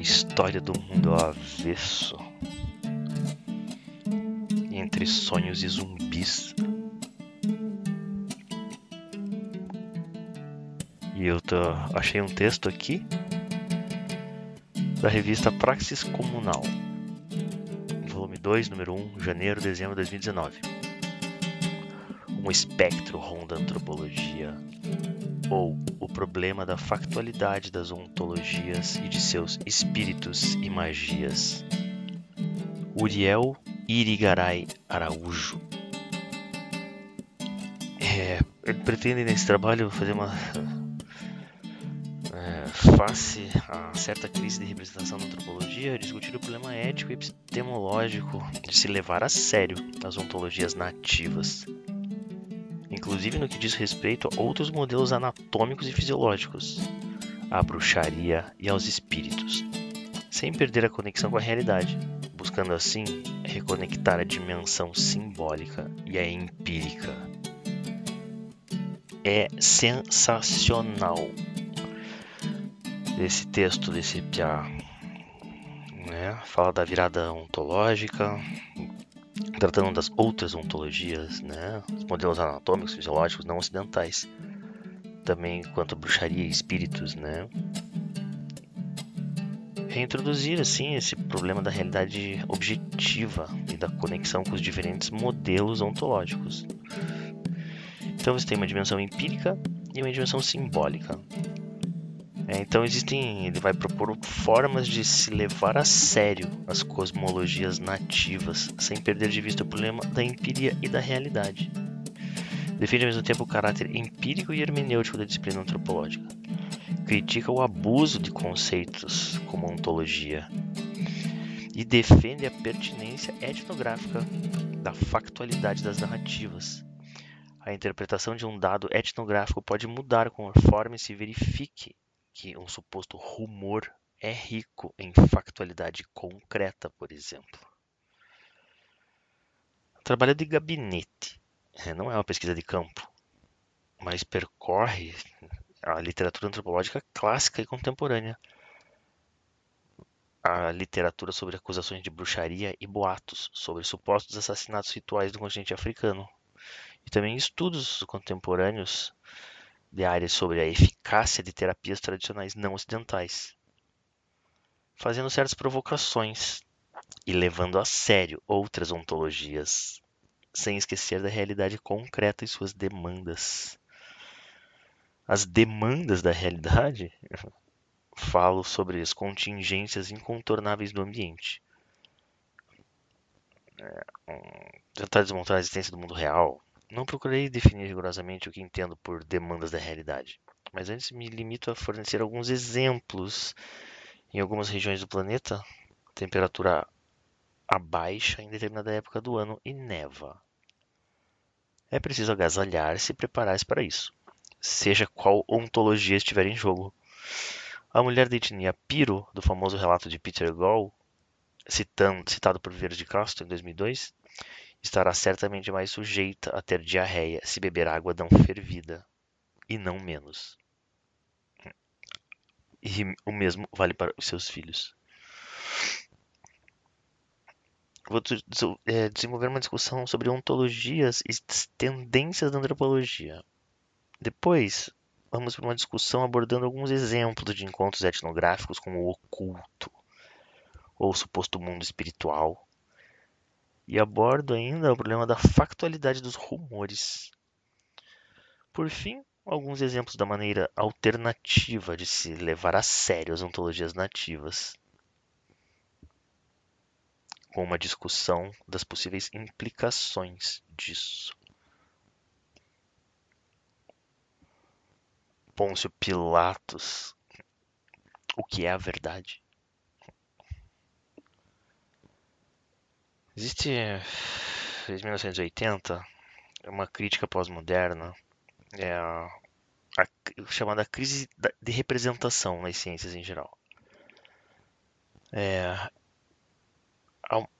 história do mundo ao avesso. Entre sonhos e zumbis. E eu tô, achei um texto aqui da revista Praxis Comunal, volume 2, número 1, janeiro, dezembro de 2019. Um espectro ronda a antropologia, ou problema da factualidade das ontologias e de seus espíritos e magias. Uriel Irigaray Araújo. É, ele pretende nesse trabalho fazer uma face a certa crise de representação na antropologia, discutir o problema ético e epistemológico de se levar a sério as ontologias nativas, inclusive no que diz respeito a outros modelos anatômicos e fisiológicos, à bruxaria e aos espíritos, sem perder a conexão com a realidade, buscando assim reconectar a dimensão simbólica e a empírica. É sensacional desse texto desse Piá. Né? Fala da virada ontológica, tratando das outras ontologias, né? os modelos anatômicos, fisiológicos não ocidentais, também quanto a bruxaria e espíritos, né? reintroduzir assim esse problema da realidade objetiva e da conexão com os diferentes modelos ontológicos. Então você tem uma dimensão empírica e uma dimensão simbólica. É, então existem, ele vai propor formas de se levar a sério as cosmologias nativas, sem perder de vista o problema da empiria e da realidade. Defende ao mesmo tempo o caráter empírico e hermenêutico da disciplina antropológica. Critica o abuso de conceitos como ontologia e defende a pertinência etnográfica da factualidade das narrativas. A interpretação de um dado etnográfico pode mudar conforme se verifique que um suposto rumor é rico em factualidade concreta, por exemplo. Trabalho de gabinete é, não é uma pesquisa de campo, mas percorre a literatura antropológica clássica e contemporânea, a literatura sobre acusações de bruxaria e boatos sobre supostos assassinatos rituais do continente africano, e também estudos contemporâneos de áreas sobre a eficácia de terapias tradicionais não ocidentais, fazendo certas provocações e levando a sério outras ontologias, sem esquecer da realidade concreta e suas demandas. As demandas da realidade falo sobre as contingências incontornáveis do ambiente. É, um, tentar desmontar a existência do mundo real, não procurei definir rigorosamente o que entendo por demandas da realidade, mas antes me limito a fornecer alguns exemplos. Em algumas regiões do planeta, temperatura abaixa em determinada época do ano e neva. É preciso agasalhar-se e preparar-se para isso, seja qual ontologia estiver em jogo. A mulher da etnia Piro, do famoso relato de Peter Gall, citando, citado por Vieira de Castro em 2002, estará certamente mais sujeita a ter diarreia se beber água não fervida, e não menos. E o mesmo vale para os seus filhos. Vou é, desenvolver uma discussão sobre ontologias e tendências da antropologia. Depois, vamos para uma discussão abordando alguns exemplos de encontros etnográficos com o oculto, ou o suposto mundo espiritual, e abordo ainda o problema da factualidade dos rumores. Por fim, alguns exemplos da maneira alternativa de se levar a sério as ontologias nativas, com uma discussão das possíveis implicações disso. Pôncio Pilatos, o que é a verdade? Existe, desde 1980, uma crítica pós-moderna, é chamada crise de representação nas ciências em geral. É,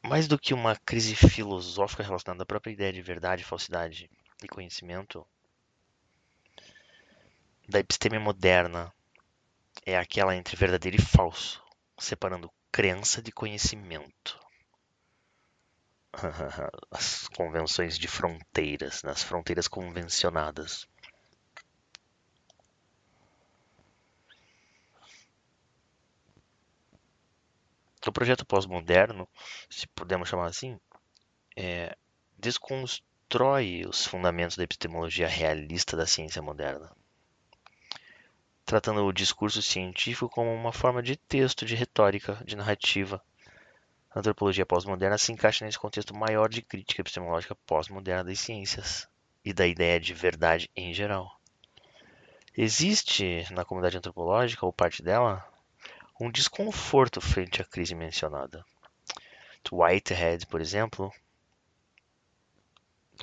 mais do que uma crise filosófica relacionada à própria ideia de verdade, falsidade e conhecimento, da episteme moderna é aquela entre verdadeiro e falso, separando crença de conhecimento. As convenções de fronteiras, nas fronteiras convencionadas. O projeto pós-moderno, se pudermos chamar assim, é, desconstrói os fundamentos da epistemologia realista da ciência moderna, tratando o discurso científico como uma forma de texto, de retórica, de narrativa. A antropologia pós-moderna se encaixa nesse contexto maior de crítica epistemológica pós-moderna das ciências e da ideia de verdade em geral. Existe na comunidade antropológica, ou parte dela, um desconforto frente à crise mencionada. Whitehead, por exemplo,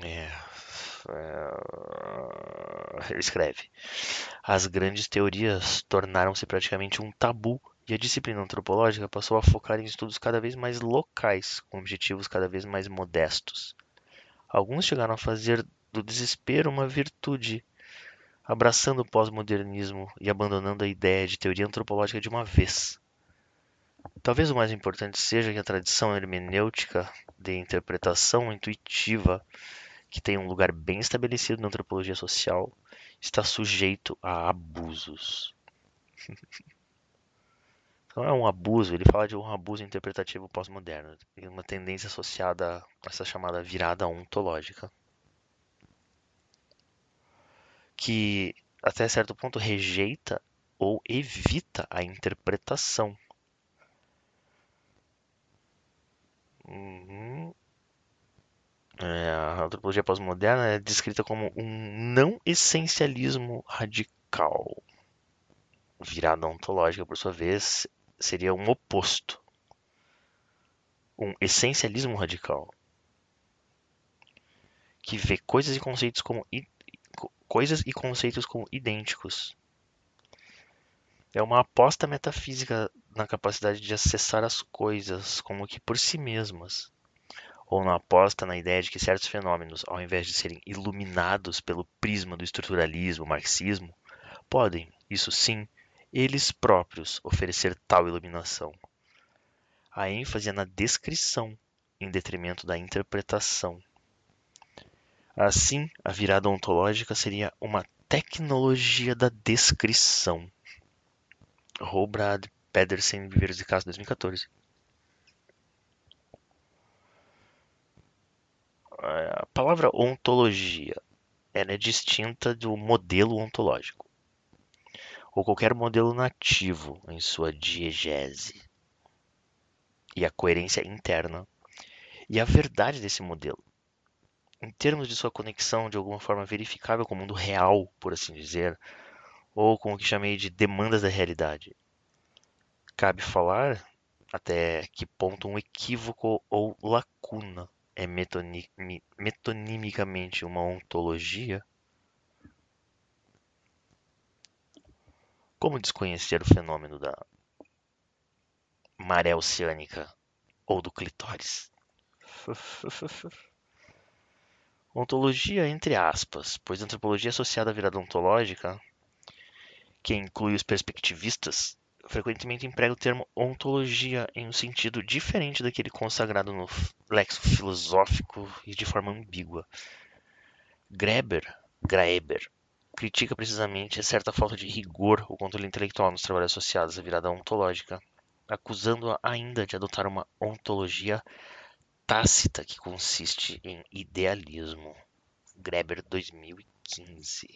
é, é, escreve: As grandes teorias tornaram-se praticamente um tabu e a disciplina antropológica passou a focar em estudos cada vez mais locais, com objetivos cada vez mais modestos. Alguns chegaram a fazer do desespero uma virtude abraçando o pós-modernismo e abandonando a ideia de teoria antropológica de uma vez. Talvez o mais importante seja que a tradição hermenêutica de interpretação intuitiva, que tem um lugar bem estabelecido na antropologia social, está sujeito a abusos. Não é um abuso, ele fala de um abuso interpretativo pós-moderno, uma tendência associada a essa chamada virada ontológica que até certo ponto rejeita ou evita a interpretação. Uhum. É, a antropologia pós-moderna é descrita como um não essencialismo radical. Virada ontológica, por sua vez, seria um oposto. Um essencialismo radical. Que vê coisas e conceitos como coisas e conceitos como idênticos. É uma aposta metafísica na capacidade de acessar as coisas como que por si mesmas, ou na aposta na ideia de que certos fenômenos, ao invés de serem iluminados pelo prisma do estruturalismo, marxismo, podem, isso sim, eles próprios oferecer tal iluminação. A ênfase é na descrição, em detrimento da interpretação. Assim, a virada ontológica seria uma tecnologia da descrição. Robrad Pedersen, Viveiros de Casa, 2014. A palavra ontologia ela é distinta do modelo ontológico, ou qualquer modelo nativo em sua diegese, e a coerência interna e a verdade desse modelo em termos de sua conexão de alguma forma verificável com o mundo real, por assim dizer, ou com o que chamei de demandas da realidade. Cabe falar até que ponto um equívoco ou lacuna é metonimicamente uma ontologia? Como desconhecer o fenômeno da maré oceânica ou do clitóris? Ontologia entre aspas, pois a antropologia associada à virada ontológica, que inclui os perspectivistas, frequentemente emprega o termo ontologia em um sentido diferente daquele consagrado no lexo filosófico e de forma ambígua. Greber, Graeber, critica precisamente certa falta de rigor ou controle intelectual nos trabalhos associados à virada ontológica, acusando-a ainda de adotar uma ontologia tácita que consiste em idealismo. Greber 2015.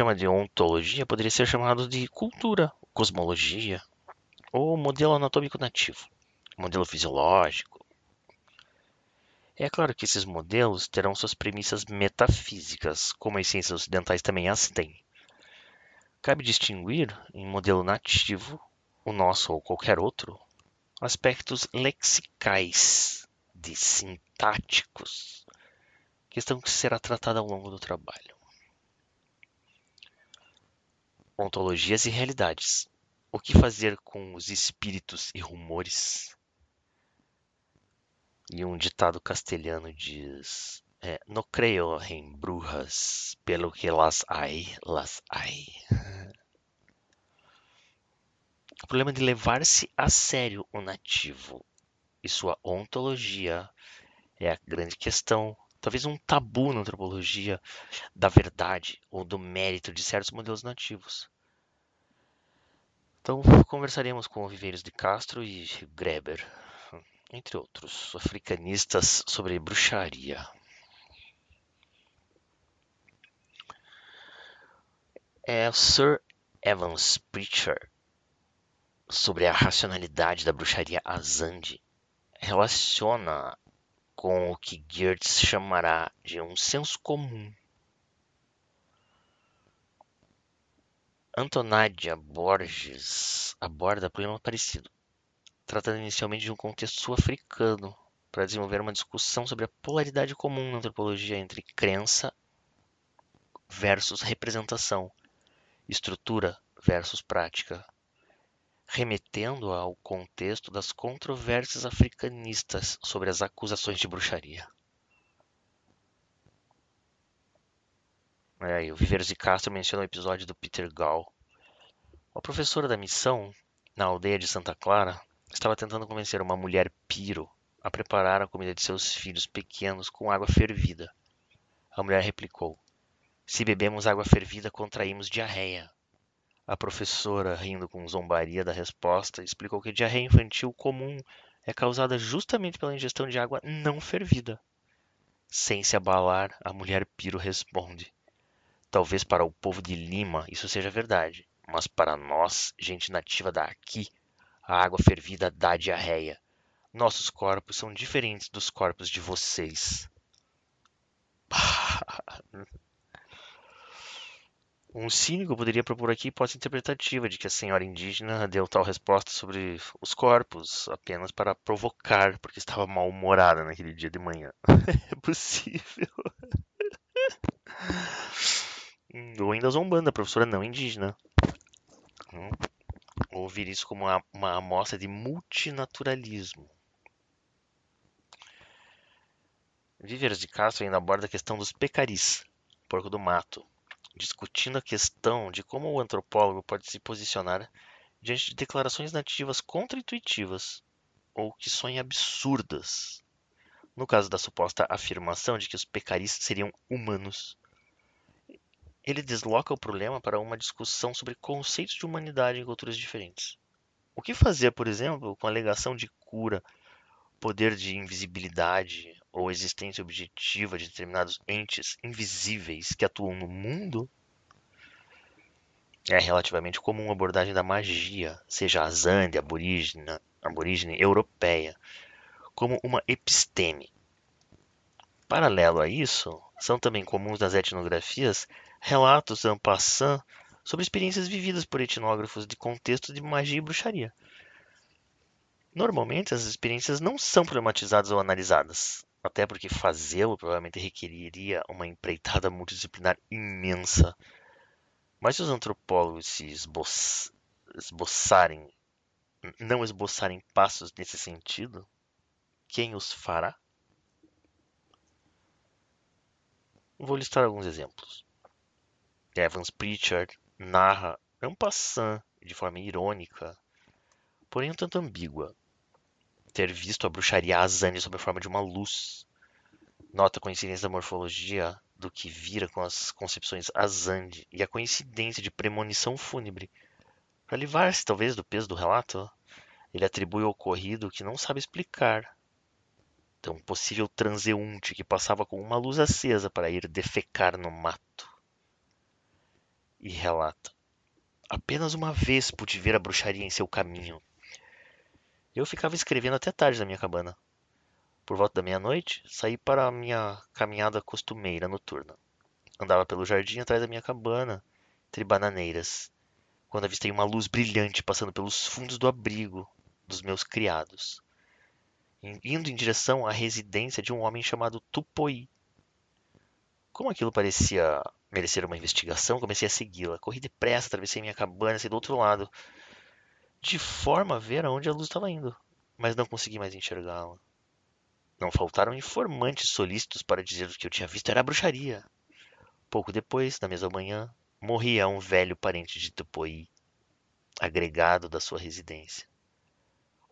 Chama de ontologia poderia ser chamado de cultura, cosmologia ou modelo anatômico nativo, modelo fisiológico. É claro que esses modelos terão suas premissas metafísicas, como as ciências ocidentais também as têm. Cabe distinguir, em modelo nativo, o nosso ou qualquer outro, aspectos lexicais, de sintáticos, questão que será tratada ao longo do trabalho. Ontologias e realidades. O que fazer com os espíritos e rumores? E um ditado castelhano diz: é, No em brujas, pelo que las hay, las hay. O problema de levar-se a sério o nativo e sua ontologia é a grande questão, talvez um tabu na antropologia da verdade ou do mérito de certos modelos nativos. Então, conversaremos com Viveiros de Castro e Greber, entre outros africanistas, sobre bruxaria. É Sir Evans Pritchard sobre a racionalidade da bruxaria azande relaciona com o que Geertz chamará de um senso comum. Antonádia Borges aborda problema parecido, tratando inicialmente de um contexto sul-africano, para desenvolver uma discussão sobre a polaridade comum na antropologia entre crença versus representação, estrutura versus prática remetendo ao contexto das controvérsias africanistas sobre as acusações de bruxaria. É, o Viveiros de Castro menciona o episódio do Peter Gall. A professora da missão, na aldeia de Santa Clara, estava tentando convencer uma mulher piro a preparar a comida de seus filhos pequenos com água fervida. A mulher replicou: Se bebemos água fervida, contraímos diarreia. A professora, rindo com zombaria da resposta, explicou que diarreia infantil comum é causada justamente pela ingestão de água não fervida. Sem se abalar, a mulher Piro responde: Talvez para o povo de Lima isso seja verdade, mas para nós, gente nativa daqui, a água fervida dá diarreia. Nossos corpos são diferentes dos corpos de vocês. Um cínico poderia propor aqui hipótese interpretativa de que a senhora indígena deu tal resposta sobre os corpos apenas para provocar, porque estava mal-humorada naquele dia de manhã. é possível. Ou ainda zombando a professora não indígena. Hum? Ouvir isso como uma, uma amostra de multinaturalismo. Víveres de Castro ainda aborda a questão dos pecaris, porco do mato, discutindo a questão de como o antropólogo pode se posicionar diante de declarações nativas contra-intuitivas ou que sonhem absurdas. No caso da suposta afirmação de que os pecaris seriam humanos, ele desloca o problema para uma discussão sobre conceitos de humanidade em culturas diferentes. O que fazer, por exemplo, com a alegação de cura, poder de invisibilidade ou existência objetiva de determinados entes invisíveis que atuam no mundo, é relativamente comum a abordagem da magia, seja a Zande, aborígene, europeia, como uma episteme. Paralelo a isso, são também comuns nas etnografias relatos en passant sobre experiências vividas por etnógrafos de contextos de magia e bruxaria. Normalmente, as experiências não são problematizadas ou analisadas, até porque fazê-lo provavelmente requeriria uma empreitada multidisciplinar imensa. Mas se os antropólogos se esboçarem, não esboçarem passos nesse sentido, quem os fará? Vou listar alguns exemplos. Evans Pritchard narra en passant, de forma irônica, porém um tanto ambígua, ter visto a bruxaria Azani sob a forma de uma luz. Nota a coincidência da morfologia do que vira com as concepções Azandi e a coincidência de premonição fúnebre. Para livrar-se talvez do peso do relato, ele atribui ao ocorrido que não sabe explicar. um possível transeunte que passava com uma luz acesa para ir defecar no mato. E relata: Apenas uma vez pude ver a bruxaria em seu caminho. Eu ficava escrevendo até tarde na minha cabana. Por volta da meia-noite, saí para a minha caminhada costumeira noturna. Andava pelo jardim atrás da minha cabana, entre bananeiras, quando avistei uma luz brilhante passando pelos fundos do abrigo dos meus criados, indo em direção à residência de um homem chamado Tupoi. Como aquilo parecia merecer uma investigação, comecei a segui-la. Corri depressa, atravessei minha cabana e saí do outro lado, de forma a ver aonde a luz estava indo, mas não consegui mais enxergá-la. Não faltaram informantes solícitos para dizer que o que eu tinha visto era bruxaria. Pouco depois, na mesma manhã, morria um velho parente de Tupoi, agregado da sua residência.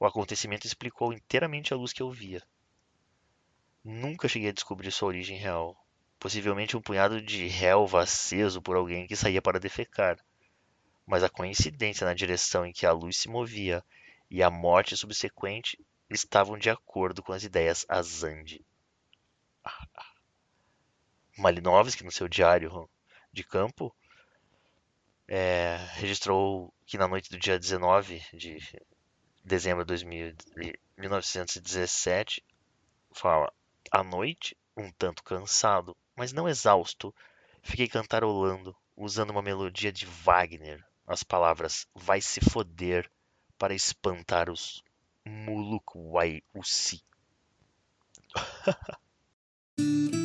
O acontecimento explicou inteiramente a luz que eu via. Nunca cheguei a descobrir sua origem real. Possivelmente um punhado de relva aceso por alguém que saía para defecar. Mas a coincidência na direção em que a luz se movia e a morte subsequente estavam de acordo com as ideias Azandi. Malinovski, no seu diário de campo, é, registrou que na noite do dia 19 de dezembro de 1917, fala: À noite, um tanto cansado, mas não exausto, fiquei cantarolando, usando uma melodia de Wagner, as palavras vai se foder para espantar os Mulukwai Usi.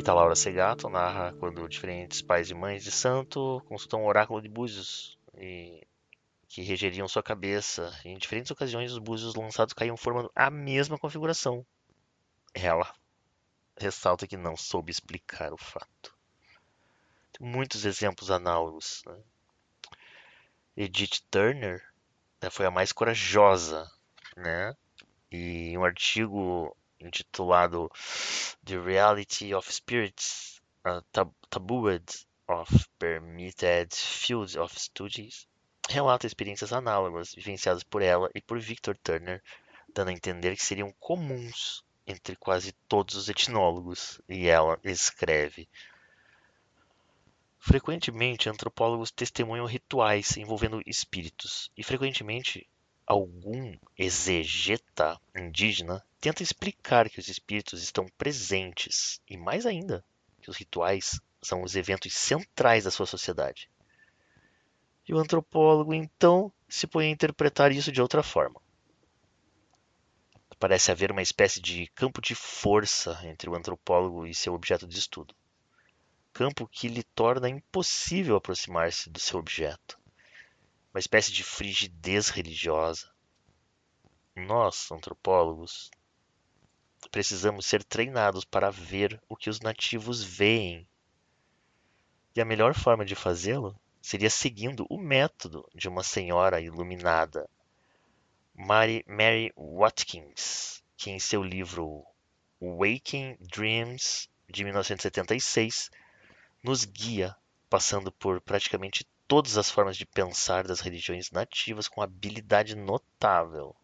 Rita Laura Segato narra quando diferentes pais e mães de santo consultam o oráculo de Búzios e que regeriam sua cabeça. Em diferentes ocasiões, os búzios lançados caíam formando a mesma configuração. Ela ressalta que não soube explicar o fato. Tem muitos exemplos análogos. Né? Edith Turner né, foi a mais corajosa, né? E um artigo intitulado The Reality of Spirits, uh, tab Tabooed of Permitted Fields of Studies, relata experiências análogas vivenciadas por ela e por Victor Turner, dando a entender que seriam comuns entre quase todos os etnólogos, e ela escreve. Frequentemente, antropólogos testemunham rituais envolvendo espíritos, e frequentemente algum exegeta indígena tenta explicar que os espíritos estão presentes, e mais ainda, que os rituais são os eventos centrais da sua sociedade. E o antropólogo então se põe a interpretar isso de outra forma. Parece haver uma espécie de campo de força entre o antropólogo e seu objeto de estudo. Campo que lhe torna impossível aproximar-se do seu objeto. Uma espécie de frigidez religiosa. Nós, antropólogos, precisamos ser treinados para ver o que os nativos veem. E a melhor forma de fazê-lo seria seguindo o método de uma senhora iluminada, Mary, Mary Watkins, que em seu livro Waking Dreams, de 1976, nos guia passando por praticamente todas as formas de pensar das religiões nativas com habilidade notável.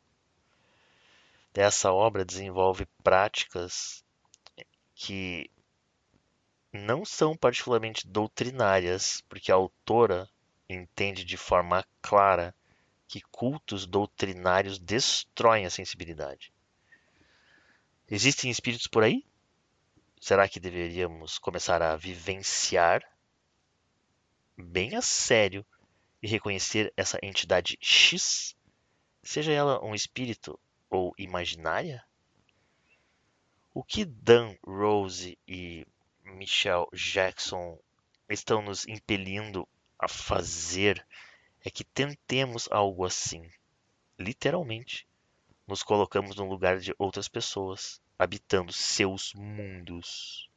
Essa obra desenvolve práticas que não são particularmente doutrinárias, porque a autora entende de forma clara que cultos doutrinários destroem a sensibilidade. Existem espíritos por aí? Será que deveríamos começar a vivenciar bem a sério e reconhecer essa entidade X, seja ela um espírito ou imaginária? O que Dan Rose e Michelle Jackson estão nos impelindo a fazer é que tentemos algo assim. Literalmente, nos colocamos no lugar de outras pessoas, habitando seus mundos.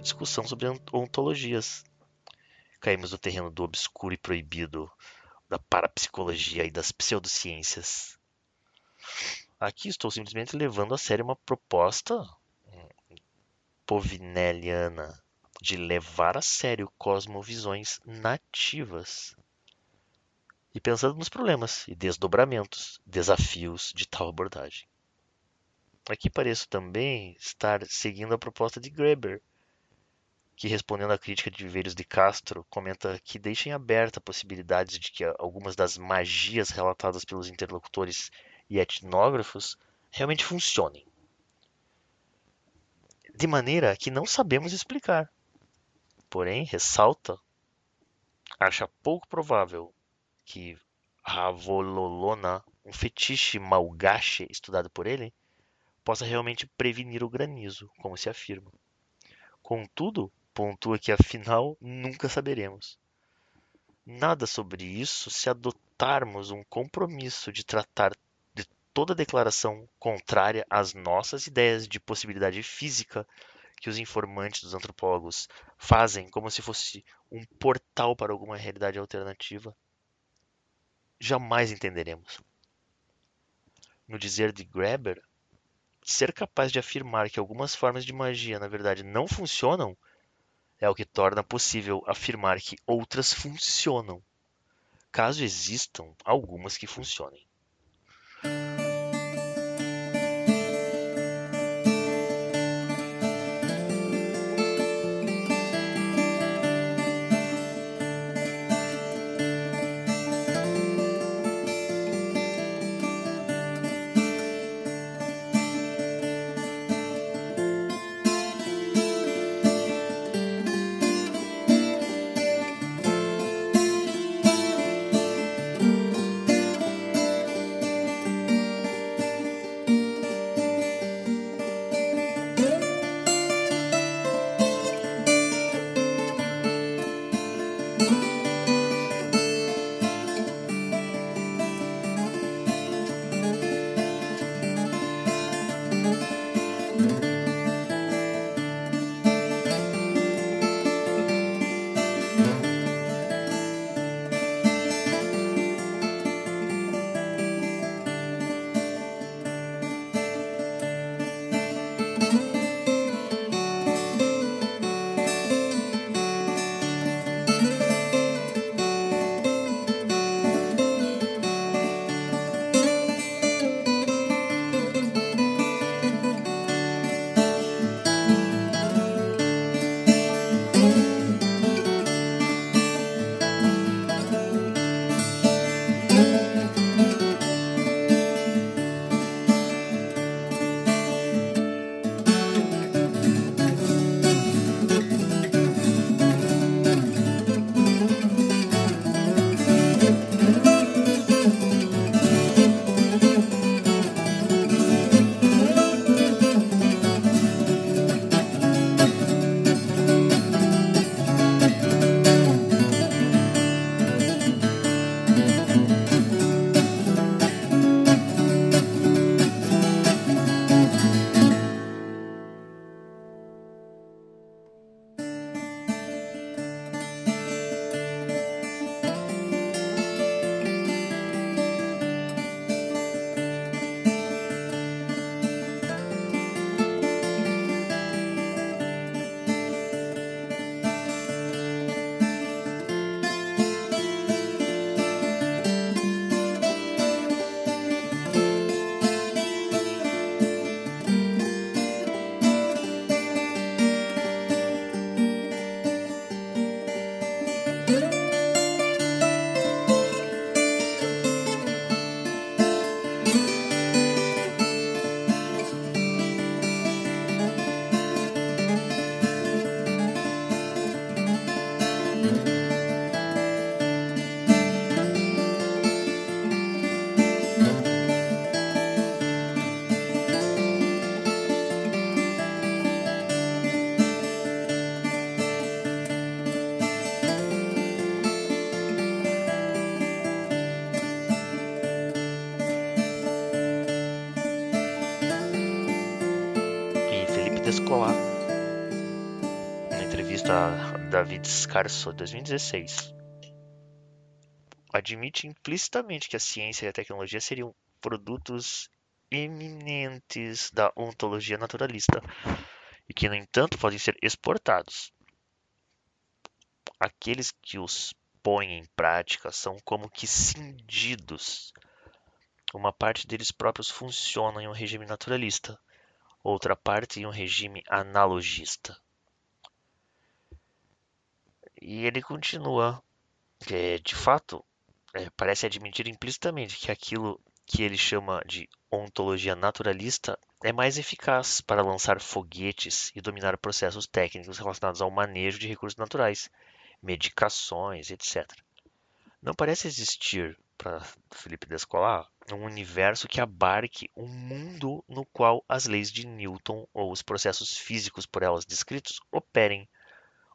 A discussão sobre ontologias. Caímos no terreno do obscuro e proibido, da parapsicologia e das pseudociências. Aqui estou simplesmente levando a sério uma proposta hum, povineliana de levar a sério cosmovisões nativas e pensando nos problemas e desdobramentos, desafios de tal abordagem. Aqui pareço também estar seguindo a proposta de Greber, que respondendo à crítica de Viveiros de Castro, comenta que deixem aberta a possibilidade de que algumas das magias relatadas pelos interlocutores e etnógrafos realmente funcionem. De maneira que não sabemos explicar. Porém, ressalta, acha pouco provável que Ravololona, um fetiche malgache estudado por ele, possa realmente prevenir o granizo, como se afirma. Contudo, pontua que afinal nunca saberemos. Nada sobre isso se adotarmos um compromisso de tratar de toda declaração contrária às nossas ideias de possibilidade física que os informantes dos antropólogos fazem como se fosse um portal para alguma realidade alternativa jamais entenderemos. No dizer de Graeber, ser capaz de afirmar que algumas formas de magia na verdade não funcionam é o que torna possível afirmar que outras funcionam, caso existam algumas que funcionem. David Scarso, 2016, admite implicitamente que a ciência e a tecnologia seriam produtos eminentes da ontologia naturalista e que, no entanto, podem ser exportados. Aqueles que os põem em prática são como que cindidos. Uma parte deles próprios funciona em um regime naturalista, outra parte em um regime analogista. E ele continua, de fato, é, parece admitir implicitamente que aquilo que ele chama de ontologia naturalista é mais eficaz para lançar foguetes e dominar processos técnicos relacionados ao manejo de recursos naturais, medicações, etc. Não parece existir, para Felipe Descolar, um universo que abarque um mundo no qual as leis de Newton ou os processos físicos por elas descritos operem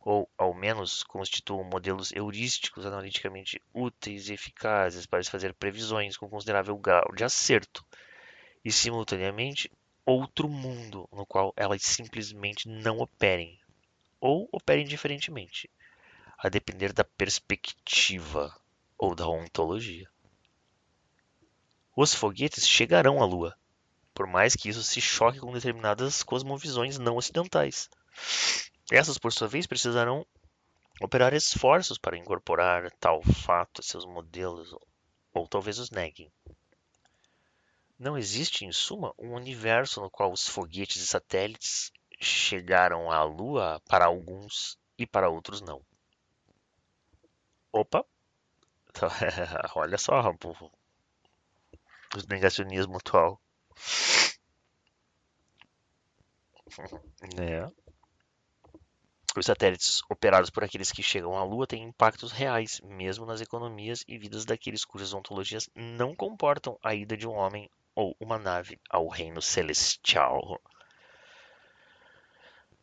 ou ao menos constituam modelos heurísticos analiticamente úteis e eficazes para se fazer previsões com considerável grau de acerto, e simultaneamente outro mundo no qual elas simplesmente não operem, ou operem diferentemente, a depender da perspectiva ou da ontologia. Os foguetes chegarão à Lua, por mais que isso se choque com determinadas cosmovisões não ocidentais. Essas, por sua vez, precisarão operar esforços para incorporar tal fato a seus modelos, ou talvez os neguem. Não existe, em suma, um universo no qual os foguetes e satélites chegaram à Lua para alguns e para outros não. Opa! Olha só, o negacionismo atual. né? Os satélites operados por aqueles que chegam à Lua têm impactos reais, mesmo nas economias e vidas daqueles cujas ontologias não comportam a ida de um homem ou uma nave ao reino celestial.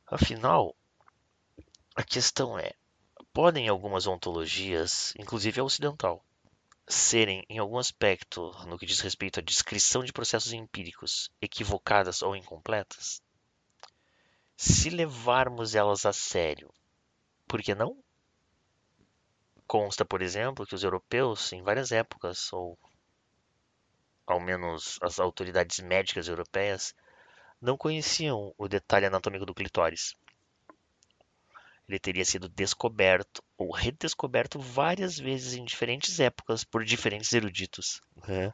Afinal, a questão é: podem algumas ontologias, inclusive a ocidental, serem, em algum aspecto, no que diz respeito à descrição de processos empíricos, equivocadas ou incompletas? Se levarmos elas a sério, por que não? Consta, por exemplo, que os europeus, em várias épocas, ou ao menos as autoridades médicas europeias, não conheciam o detalhe anatômico do clitóris. Ele teria sido descoberto ou redescoberto várias vezes em diferentes épocas por diferentes eruditos. É.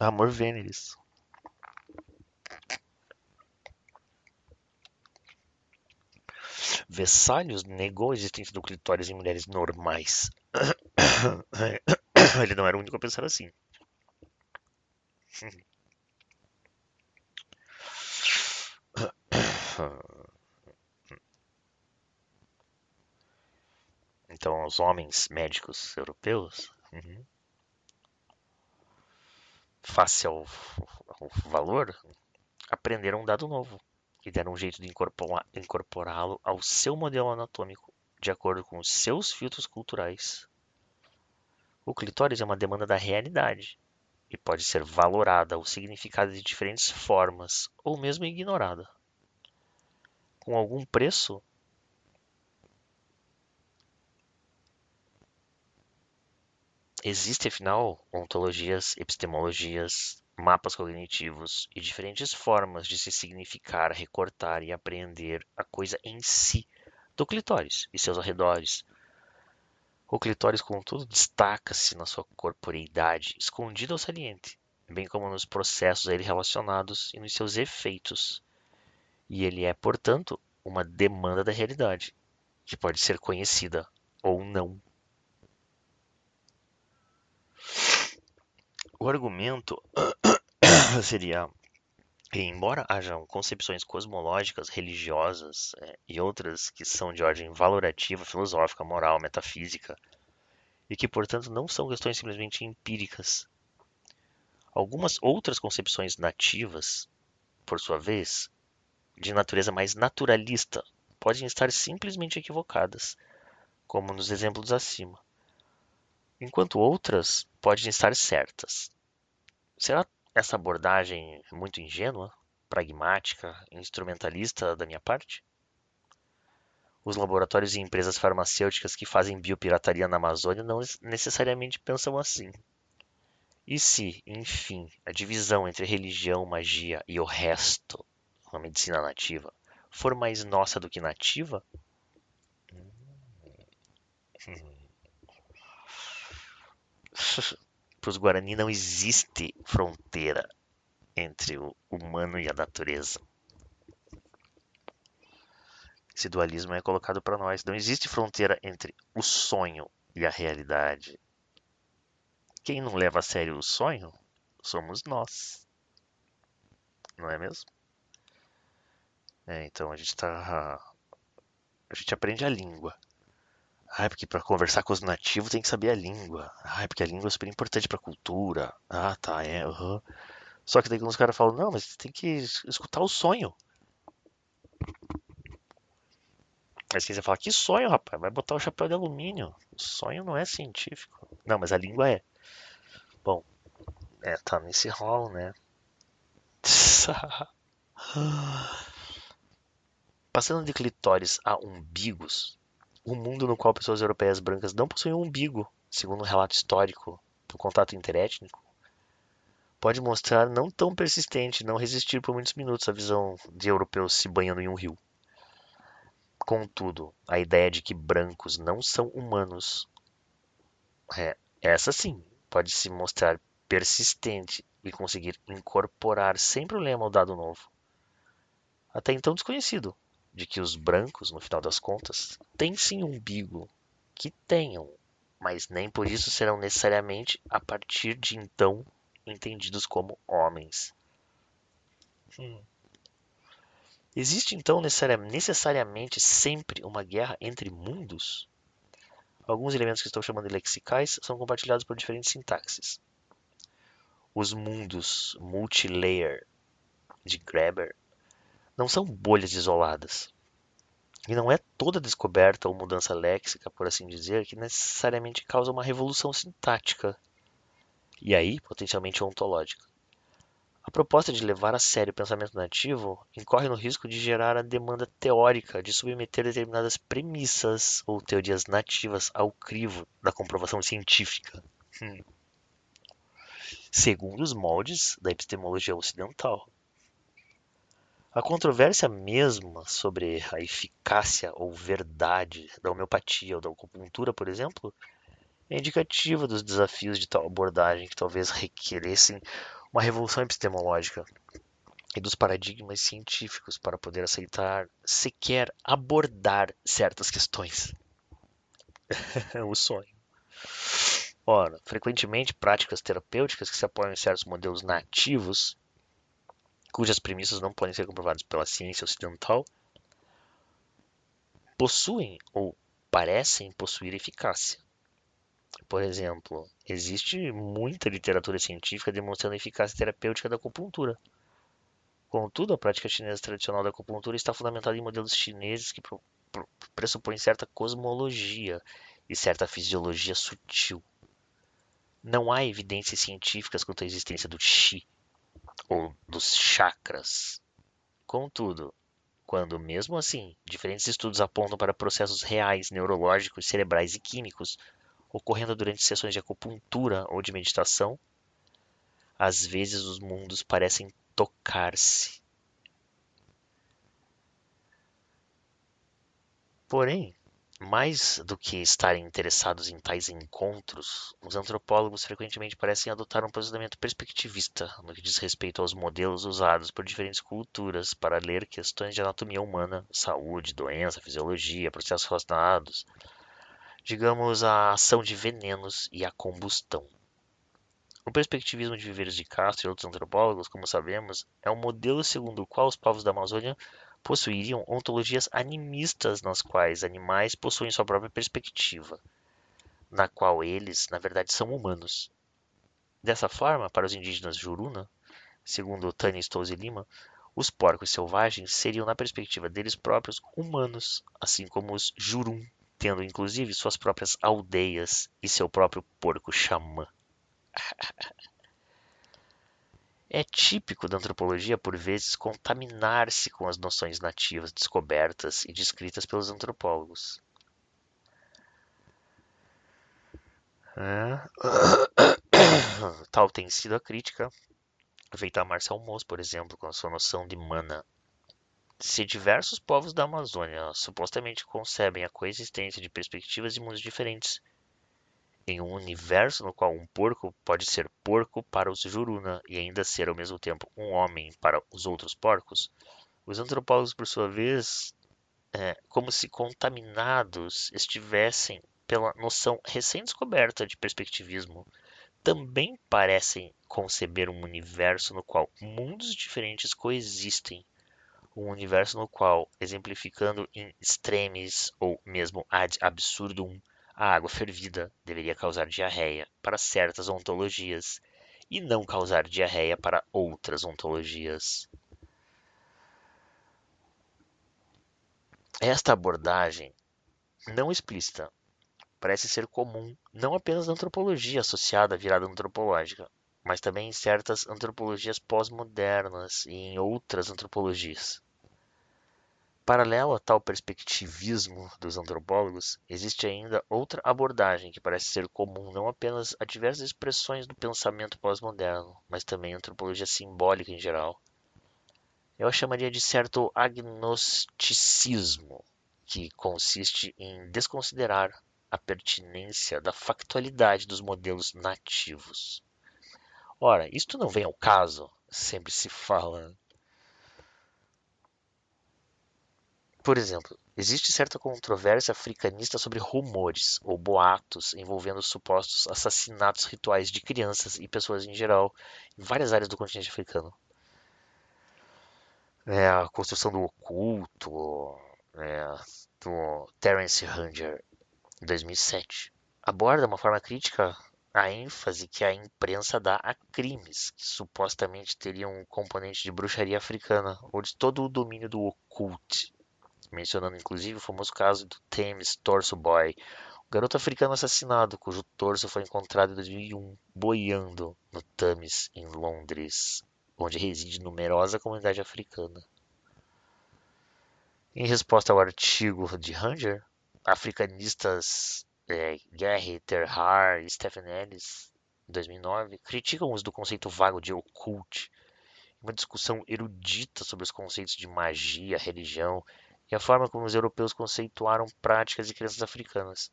Amor veneris. Vessalhos negou a existência do clitóris em mulheres normais. Ele não era o único a pensar assim. Então, os homens médicos europeus, uhum, face ao, ao valor, aprenderam um dado novo e deram um jeito de incorporá-lo ao seu modelo anatômico, de acordo com os seus filtros culturais. O clitóris é uma demanda da realidade e pode ser valorada ou significada de diferentes formas, ou mesmo ignorada. Com algum preço, Existem, afinal, ontologias, epistemologias, mapas cognitivos e diferentes formas de se significar, recortar e apreender a coisa em si do clitóris e seus arredores. O clitóris, contudo, destaca-se na sua corporeidade, escondida ou saliente, bem como nos processos a ele relacionados e nos seus efeitos. E ele é, portanto, uma demanda da realidade, que pode ser conhecida ou não. O argumento seria que, embora hajam concepções cosmológicas, religiosas é, e outras que são de ordem valorativa, filosófica, moral, metafísica, e que, portanto, não são questões simplesmente empíricas, algumas outras concepções nativas, por sua vez, de natureza mais naturalista, podem estar simplesmente equivocadas, como nos exemplos acima, enquanto outras podem estar certas. Será essa abordagem muito ingênua, pragmática, instrumentalista da minha parte? Os laboratórios e empresas farmacêuticas que fazem biopirataria na Amazônia não necessariamente pensam assim. E se, enfim, a divisão entre religião, magia e o resto, a medicina nativa, for mais nossa do que nativa? Para os Guarani não existe fronteira entre o humano e a natureza. Esse dualismo é colocado para nós. Não existe fronteira entre o sonho e a realidade. Quem não leva a sério o sonho somos nós. Não é mesmo? É, então a gente está. A gente aprende a língua. Ah, porque para conversar com os nativos tem que saber a língua. Ah, porque a língua é super importante para cultura. Ah, tá, é. Uhum. Só que daí os caras falam, não, mas tem que escutar o sonho. Aí você fala, que sonho, rapaz? Vai botar o chapéu de alumínio. O sonho não é científico. Não, mas a língua é. Bom, é, tá nesse rol, né? Passando de clitóris a umbigos, o mundo no qual pessoas europeias brancas não possuem um umbigo, segundo um relato histórico do contato interétnico, pode mostrar não tão persistente, não resistir por muitos minutos a visão de europeus se banhando em um rio. Contudo, a ideia de que brancos não são humanos, é, essa sim pode se mostrar persistente e conseguir incorporar sem problema o dado novo, até então desconhecido, de que os brancos, no final das contas, têm sim um umbigo, que tenham, mas nem por isso serão necessariamente, a partir de então, entendidos como homens. Hum. Existe então necessariamente sempre uma guerra entre mundos? Alguns elementos que estou chamando de lexicais são compartilhados por diferentes sintaxes. Os mundos multilayer de Graeber não são bolhas isoladas. E não é toda descoberta ou mudança léxica, por assim dizer, que necessariamente causa uma revolução sintática e aí potencialmente ontológica. A proposta de levar a sério o pensamento nativo incorre no risco de gerar a demanda teórica de submeter determinadas premissas ou teorias nativas ao crivo da comprovação científica, hum. segundo os moldes da epistemologia ocidental. A controvérsia mesma sobre a eficácia ou verdade da homeopatia ou da acupuntura, por exemplo, é indicativa dos desafios de tal abordagem que talvez requeressem uma revolução epistemológica e dos paradigmas científicos para poder aceitar, sequer abordar certas questões. o sonho. Ora, frequentemente práticas terapêuticas que se apoiam em certos modelos nativos, cujas premissas não podem ser comprovadas pela ciência ocidental, possuem ou parecem possuir eficácia. Por exemplo, existe muita literatura científica demonstrando a eficácia terapêutica da acupuntura. Contudo, a prática chinesa tradicional da acupuntura está fundamentada em modelos chineses que pressupõem certa cosmologia e certa fisiologia sutil. Não há evidências científicas quanto à existência do Qi ou dos chakras. Contudo, quando mesmo assim diferentes estudos apontam para processos reais neurológicos, cerebrais e químicos ocorrendo durante sessões de acupuntura ou de meditação, às vezes os mundos parecem tocar-se. Porém, mais do que estarem interessados em tais encontros, os antropólogos frequentemente parecem adotar um posicionamento perspectivista no que diz respeito aos modelos usados por diferentes culturas para ler questões de anatomia humana, saúde, doença, fisiologia, processos relacionados digamos, a ação de venenos e a combustão. O perspectivismo de Viveiros de Castro e outros antropólogos, como sabemos, é um modelo segundo o qual os povos da Amazônia possuiriam ontologias animistas nas quais animais possuem sua própria perspectiva, na qual eles, na verdade, são humanos. Dessa forma, para os indígenas Juruna, segundo Tânia Stouze Lima, os porcos selvagens seriam, na perspectiva deles próprios, humanos, assim como os Jurum, tendo inclusive suas próprias aldeias e seu próprio porco xamã. É típico da antropologia, por vezes, contaminar-se com as noções nativas descobertas e descritas pelos antropólogos. É. Tal tem sido a crítica feita a Marcel Mauss, por exemplo, com a sua noção de mana. Se diversos povos da Amazônia supostamente concebem a coexistência de perspectivas e mundos diferentes, em um universo no qual um porco pode ser porco para os Juruna e ainda ser ao mesmo tempo um homem para os outros porcos, os antropólogos, por sua vez, é, como se contaminados estivessem pela noção recém-descoberta de perspectivismo, também parecem conceber um universo no qual mundos diferentes coexistem. Um universo no qual, exemplificando em extremis ou mesmo ad absurdum, a água fervida deveria causar diarreia para certas ontologias e não causar diarreia para outras ontologias. Esta abordagem não explícita parece ser comum não apenas na antropologia associada à virada antropológica, mas também em certas antropologias pós-modernas e em outras antropologias. Paralelo a tal perspectivismo dos antropólogos, existe ainda outra abordagem que parece ser comum não apenas a diversas expressões do pensamento pós-moderno, mas também à antropologia simbólica em geral. Eu a chamaria de certo agnosticismo, que consiste em desconsiderar a pertinência da factualidade dos modelos nativos. Ora, isto não vem ao caso, sempre se fala Por exemplo, existe certa controvérsia africanista sobre rumores ou boatos envolvendo supostos assassinatos rituais de crianças e pessoas em geral em várias áreas do continente africano. É, a construção do oculto, é, do Terence Ranger, em 2007, aborda uma forma crítica a ênfase que a imprensa dá a crimes que supostamente teriam um componente de bruxaria africana ou de todo o domínio do oculto mencionando inclusive o famoso caso do Thames Torso Boy, um garoto africano assassinado cujo torso foi encontrado em 2001 boiando no Thames, em Londres, onde reside numerosa comunidade africana. Em resposta ao artigo de Ranger, africanistas é, Gary Terhar e Stephen Ellis, em 2009, criticam o uso do conceito vago de occult, uma discussão erudita sobre os conceitos de magia, religião e a forma como os europeus conceituaram práticas de crenças africanas.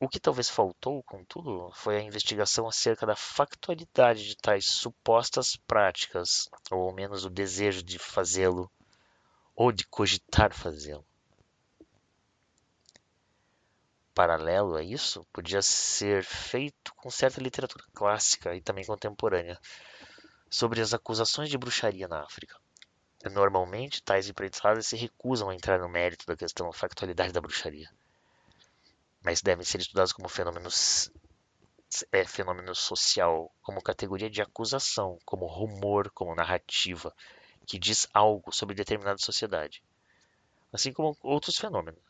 O que talvez faltou, contudo, foi a investigação acerca da factualidade de tais supostas práticas, ou ao menos o desejo de fazê-lo, ou de cogitar fazê-lo. Paralelo a isso, podia ser feito com certa literatura clássica e também contemporânea sobre as acusações de bruxaria na África. Normalmente, tais empreitadas se recusam a entrar no mérito da questão da factualidade da bruxaria, mas devem ser estudados como fenômenos é, fenômeno social, como categoria de acusação, como rumor, como narrativa, que diz algo sobre determinada sociedade, assim como outros fenômenos.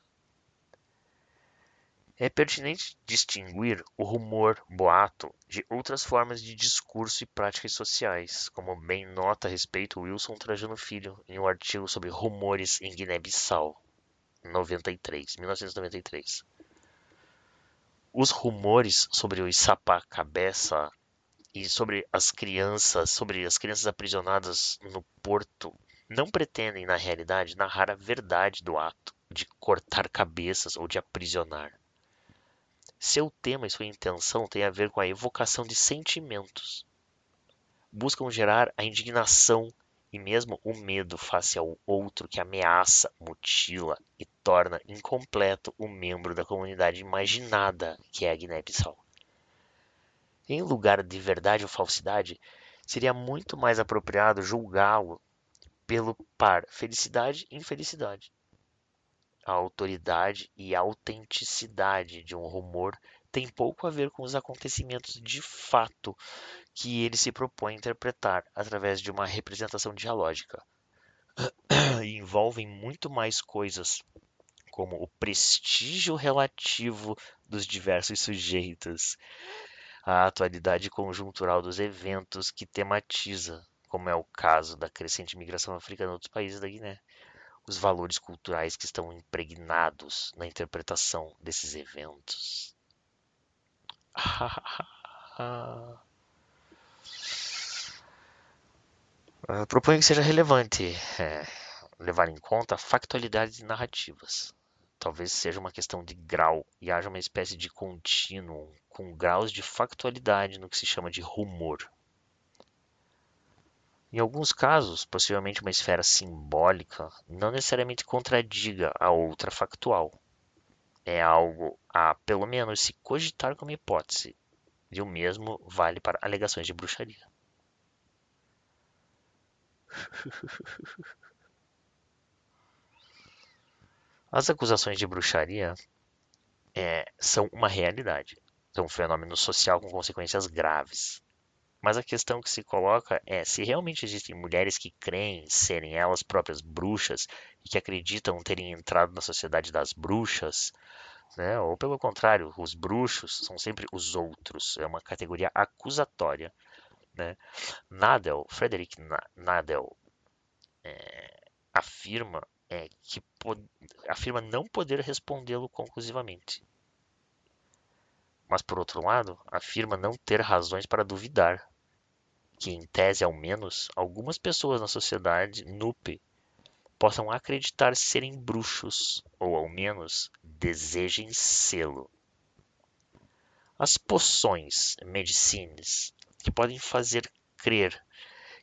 É pertinente distinguir o rumor, boato, de outras formas de discurso e práticas sociais, como bem nota a respeito Wilson Trajano Filho em um artigo sobre rumores em Guiné-Bissau, 93, 1993. Os rumores sobre o Isapa Cabeça e sobre as crianças, sobre as crianças aprisionadas no porto, não pretendem, na realidade, narrar a verdade do ato de cortar cabeças ou de aprisionar. Seu tema e sua intenção têm a ver com a evocação de sentimentos. Buscam gerar a indignação e mesmo o medo face ao outro que ameaça, mutila e torna incompleto o membro da comunidade imaginada que é a Guiné-Bissau. Em lugar de verdade ou falsidade, seria muito mais apropriado julgá-lo pelo par felicidade e infelicidade a autoridade e autenticidade de um rumor tem pouco a ver com os acontecimentos de fato que ele se propõe a interpretar através de uma representação dialógica. E envolvem muito mais coisas, como o prestígio relativo dos diversos sujeitos, a atualidade conjuntural dos eventos que tematiza, como é o caso da crescente migração africana a outros países da Guiné, os valores culturais que estão impregnados na interpretação desses eventos. Uh, proponho que seja relevante é, levar em conta factualidades narrativas. Talvez seja uma questão de grau e haja uma espécie de contínuo com graus de factualidade no que se chama de rumor. Em alguns casos, possivelmente uma esfera simbólica não necessariamente contradiga a outra factual. É algo a, pelo menos, se cogitar como hipótese, e o mesmo vale para alegações de bruxaria. As acusações de bruxaria é, são uma realidade, são um fenômeno social com consequências graves. Mas a questão que se coloca é se realmente existem mulheres que creem serem elas próprias bruxas e que acreditam terem entrado na sociedade das bruxas, né? ou pelo contrário, os bruxos são sempre os outros, é uma categoria acusatória. Né? Nadel, Frederick Nadel, é, afirma é, que afirma não poder respondê-lo conclusivamente. Mas, por outro lado, afirma não ter razões para duvidar que, em tese ao menos, algumas pessoas na sociedade NUPE possam acreditar serem bruxos, ou ao menos desejem sê-lo. As poções, medicines, que podem fazer crer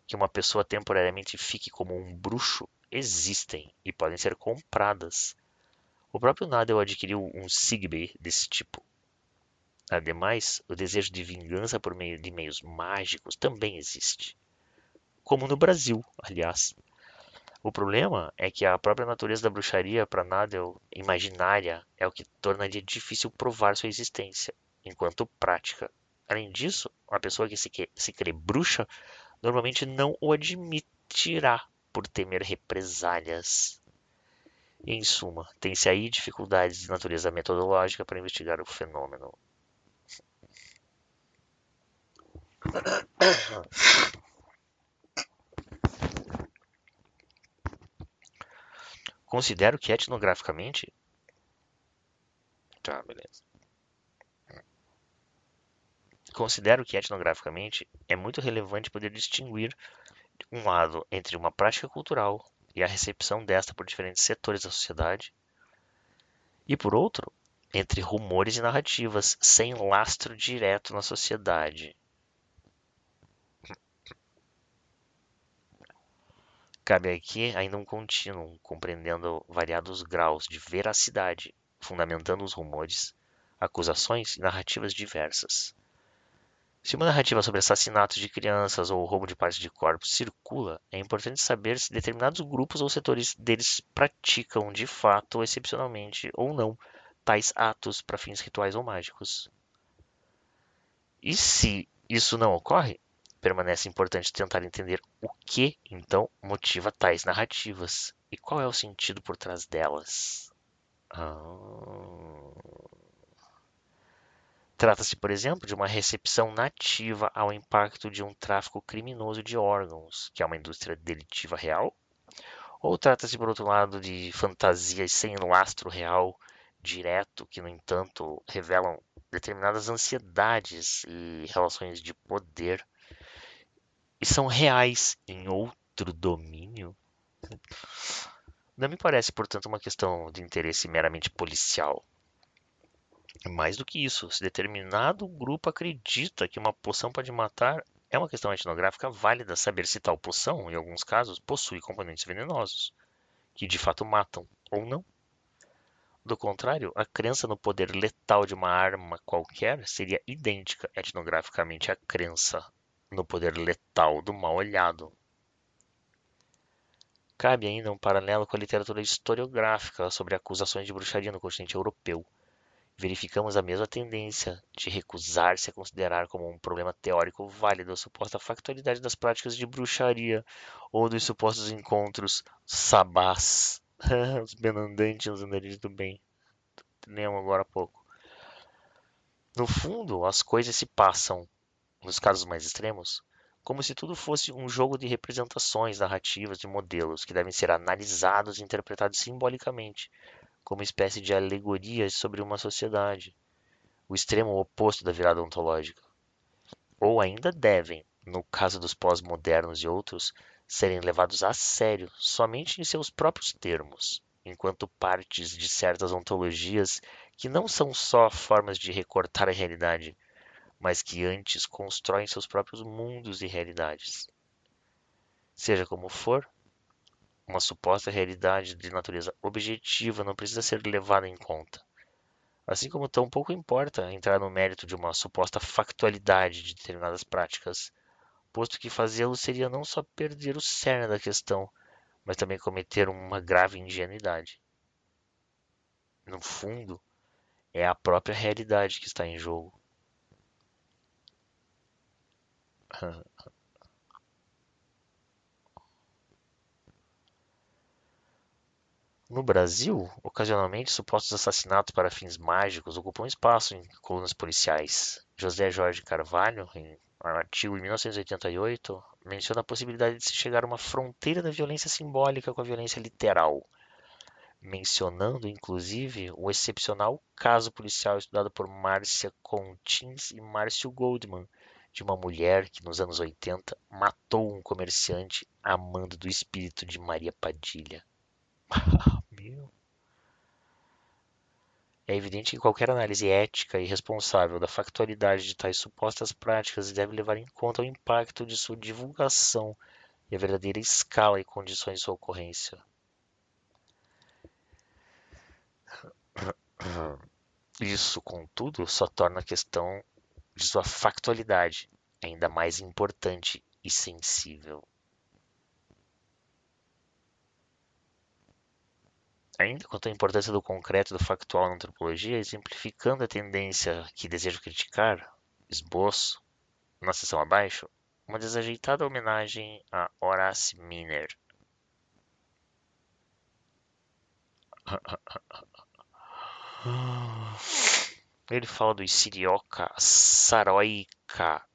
que uma pessoa temporariamente fique como um bruxo existem e podem ser compradas. O próprio Nadel adquiriu um Sigbe desse tipo. Ademais, o desejo de vingança por meio de meios mágicos também existe. Como no Brasil, aliás. O problema é que a própria natureza da bruxaria para Nadel imaginária é o que tornaria difícil provar sua existência, enquanto prática. Além disso, a pessoa que se, que, se crê bruxa normalmente não o admitirá por temer represálias. Em suma, tem-se aí dificuldades de natureza metodológica para investigar o fenômeno. Considero que etnograficamente. Tá, beleza. Considero que etnograficamente é muito relevante poder distinguir um lado entre uma prática cultural e a recepção desta por diferentes setores da sociedade, e por outro, entre rumores e narrativas sem lastro direto na sociedade. Cabe aqui ainda um contínuo, compreendendo variados graus de veracidade, fundamentando os rumores, acusações e narrativas diversas. Se uma narrativa sobre assassinatos de crianças ou roubo de partes de corpos circula, é importante saber se determinados grupos ou setores deles praticam de fato, excepcionalmente ou não, tais atos para fins rituais ou mágicos. E se isso não ocorre, permanece importante tentar entender o que então motiva tais narrativas e qual é o sentido por trás delas. Ah. Trata-se, por exemplo, de uma recepção nativa ao impacto de um tráfico criminoso de órgãos, que é uma indústria delitiva real? Ou trata-se, por outro lado, de fantasias sem lastro real direto, que, no entanto, revelam determinadas ansiedades e relações de poder e são reais em outro domínio? Não me parece, portanto, uma questão de interesse meramente policial, mais do que isso, se determinado grupo acredita que uma poção pode matar, é uma questão etnográfica válida saber se tal poção, em alguns casos, possui componentes venenosos, que de fato matam ou não. Do contrário, a crença no poder letal de uma arma qualquer seria idêntica etnograficamente à crença no poder letal do mal olhado. Cabe ainda um paralelo com a literatura historiográfica sobre acusações de bruxaria no continente europeu verificamos a mesma tendência de recusar-se a considerar como um problema teórico válido a suposta factualidade das práticas de bruxaria ou dos supostos encontros sabás, os benandantes os andarilhos do bem. Lembro agora há pouco. No fundo, as coisas se passam, nos casos mais extremos, como se tudo fosse um jogo de representações narrativas de modelos que devem ser analisados e interpretados simbolicamente, como espécie de alegorias sobre uma sociedade, o extremo oposto da virada ontológica. ou ainda devem, no caso dos pós-modernos e outros, serem levados a sério somente em seus próprios termos, enquanto partes de certas ontologias que não são só formas de recortar a realidade, mas que antes constroem seus próprios mundos e realidades. Seja como for, uma suposta realidade de natureza objetiva não precisa ser levada em conta. Assim como tão pouco importa entrar no mérito de uma suposta factualidade de determinadas práticas, posto que fazê-lo seria não só perder o cerne da questão, mas também cometer uma grave ingenuidade. No fundo, é a própria realidade que está em jogo. No Brasil, ocasionalmente supostos assassinatos para fins mágicos ocupam espaço em colunas policiais. José Jorge Carvalho, em um artigo em 1988, menciona a possibilidade de se chegar a uma fronteira da violência simbólica com a violência literal, mencionando inclusive o excepcional caso policial estudado por Márcia Contins e Márcio Goldman, de uma mulher que nos anos 80 matou um comerciante amando do espírito de Maria Padilha. Meu. É evidente que qualquer análise ética e responsável da factualidade de tais supostas práticas deve levar em conta o impacto de sua divulgação e a verdadeira escala e condições de sua ocorrência. Isso, contudo, só torna a questão de sua factualidade ainda mais importante e sensível. Ainda quanto à importância do concreto e do factual na antropologia, exemplificando a tendência que desejo criticar, esboço, na seção abaixo, uma desajeitada homenagem a Horace Miner. Ele fala do Sirioca saroica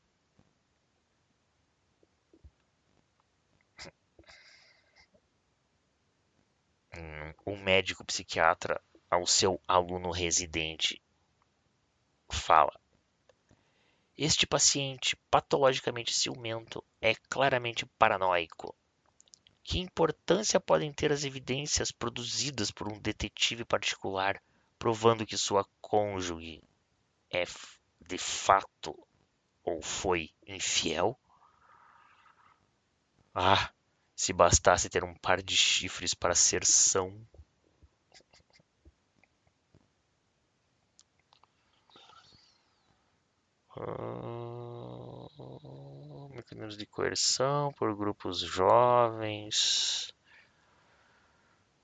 um médico psiquiatra ao seu aluno residente fala: Este paciente patologicamente ciumento é claramente paranoico. Que importância podem ter as evidências produzidas por um detetive particular provando que sua cônjuge é de fato ou foi infiel? Ah, se bastasse ter um par de chifres para ser são. Uh, mecanismos de coerção por grupos jovens.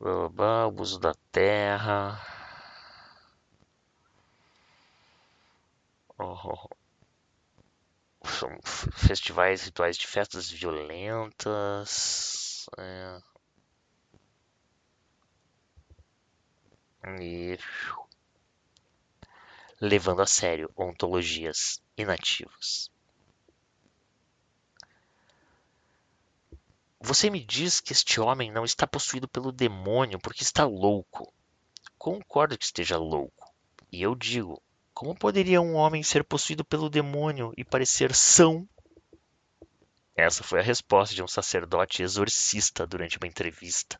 Blá, abuso da terra. Oh, festivais, rituais de festas violentas. É. E levando a sério ontologias inativas. Você me diz que este homem não está possuído pelo demônio porque está louco. Concordo que esteja louco. E eu digo, como poderia um homem ser possuído pelo demônio e parecer são? Essa foi a resposta de um sacerdote exorcista durante uma entrevista.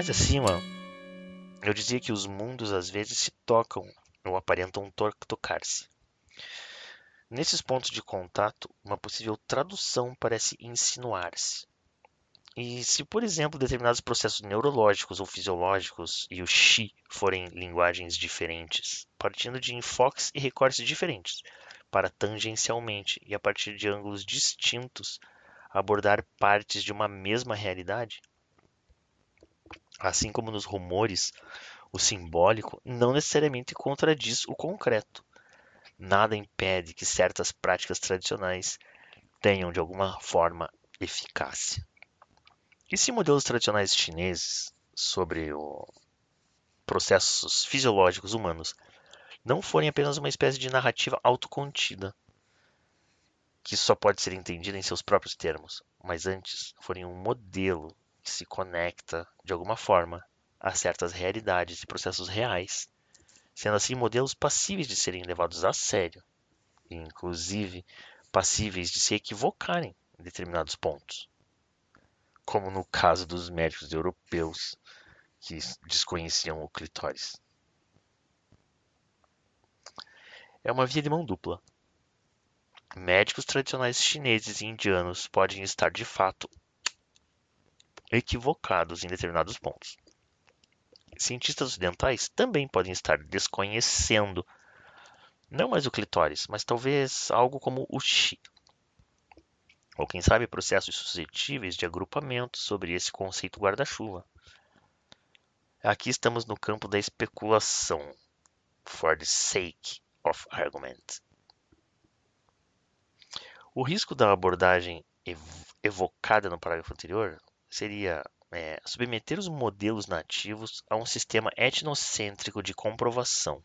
Mais acima, eu dizia que os mundos às vezes se tocam ou aparentam tocar-se. Nesses pontos de contato, uma possível tradução parece insinuar-se. E se, por exemplo, determinados processos neurológicos ou fisiológicos e o Xi forem linguagens diferentes, partindo de enfoques e recortes diferentes, para tangencialmente e a partir de ângulos distintos abordar partes de uma mesma realidade, Assim como nos rumores, o simbólico não necessariamente contradiz o concreto. Nada impede que certas práticas tradicionais tenham, de alguma forma, eficácia. E se modelos tradicionais chineses sobre processos fisiológicos humanos não forem apenas uma espécie de narrativa autocontida, que só pode ser entendida em seus próprios termos, mas antes forem um modelo que se conecta, de alguma forma, a certas realidades e processos reais, sendo assim modelos passíveis de serem levados a sério, e inclusive passíveis de se equivocarem em determinados pontos, como no caso dos médicos europeus que desconheciam o clitóris. É uma via de mão dupla. Médicos tradicionais chineses e indianos podem estar de fato equivocados em determinados pontos. Cientistas ocidentais também podem estar desconhecendo não mais o clitóris, mas talvez algo como o chi. Ou quem sabe processos suscetíveis de agrupamento sobre esse conceito guarda-chuva. Aqui estamos no campo da especulação, for the sake of argument. O risco da abordagem evocada no parágrafo anterior seria é, submeter os modelos nativos a um sistema etnocêntrico de comprovação,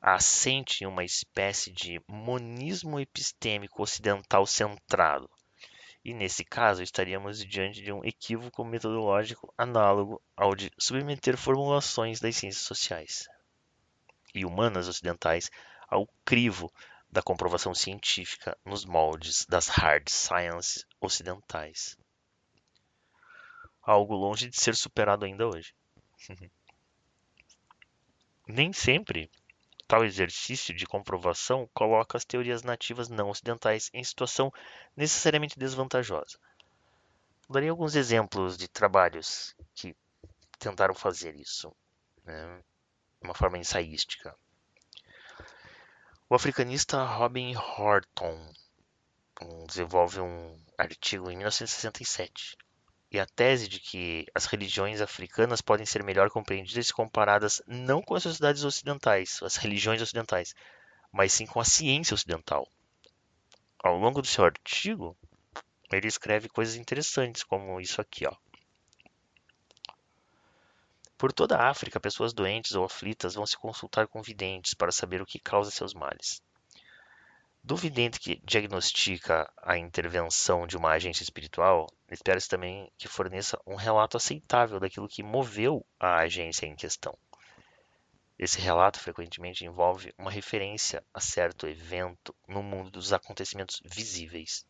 assente em uma espécie de monismo epistêmico ocidental centrado. E nesse caso, estaríamos diante de um equívoco metodológico análogo ao de submeter formulações das ciências sociais e humanas ocidentais ao crivo da comprovação científica nos moldes das hard sciences ocidentais algo longe de ser superado ainda hoje. Nem sempre tal exercício de comprovação coloca as teorias nativas não ocidentais em situação necessariamente desvantajosa. Darei alguns exemplos de trabalhos que tentaram fazer isso né, de uma forma ensaística. O africanista Robin Horton desenvolve um artigo em 1967 e a tese de que as religiões africanas podem ser melhor compreendidas e comparadas não com as sociedades ocidentais, as religiões ocidentais, mas sim com a ciência ocidental. Ao longo do seu artigo, ele escreve coisas interessantes, como isso aqui, ó. Por toda a África, pessoas doentes ou aflitas vão se consultar com videntes para saber o que causa seus males. Do vidente que diagnostica a intervenção de uma agência espiritual, espera-se também que forneça um relato aceitável daquilo que moveu a agência em questão. Esse relato frequentemente envolve uma referência a certo evento no mundo dos acontecimentos visíveis.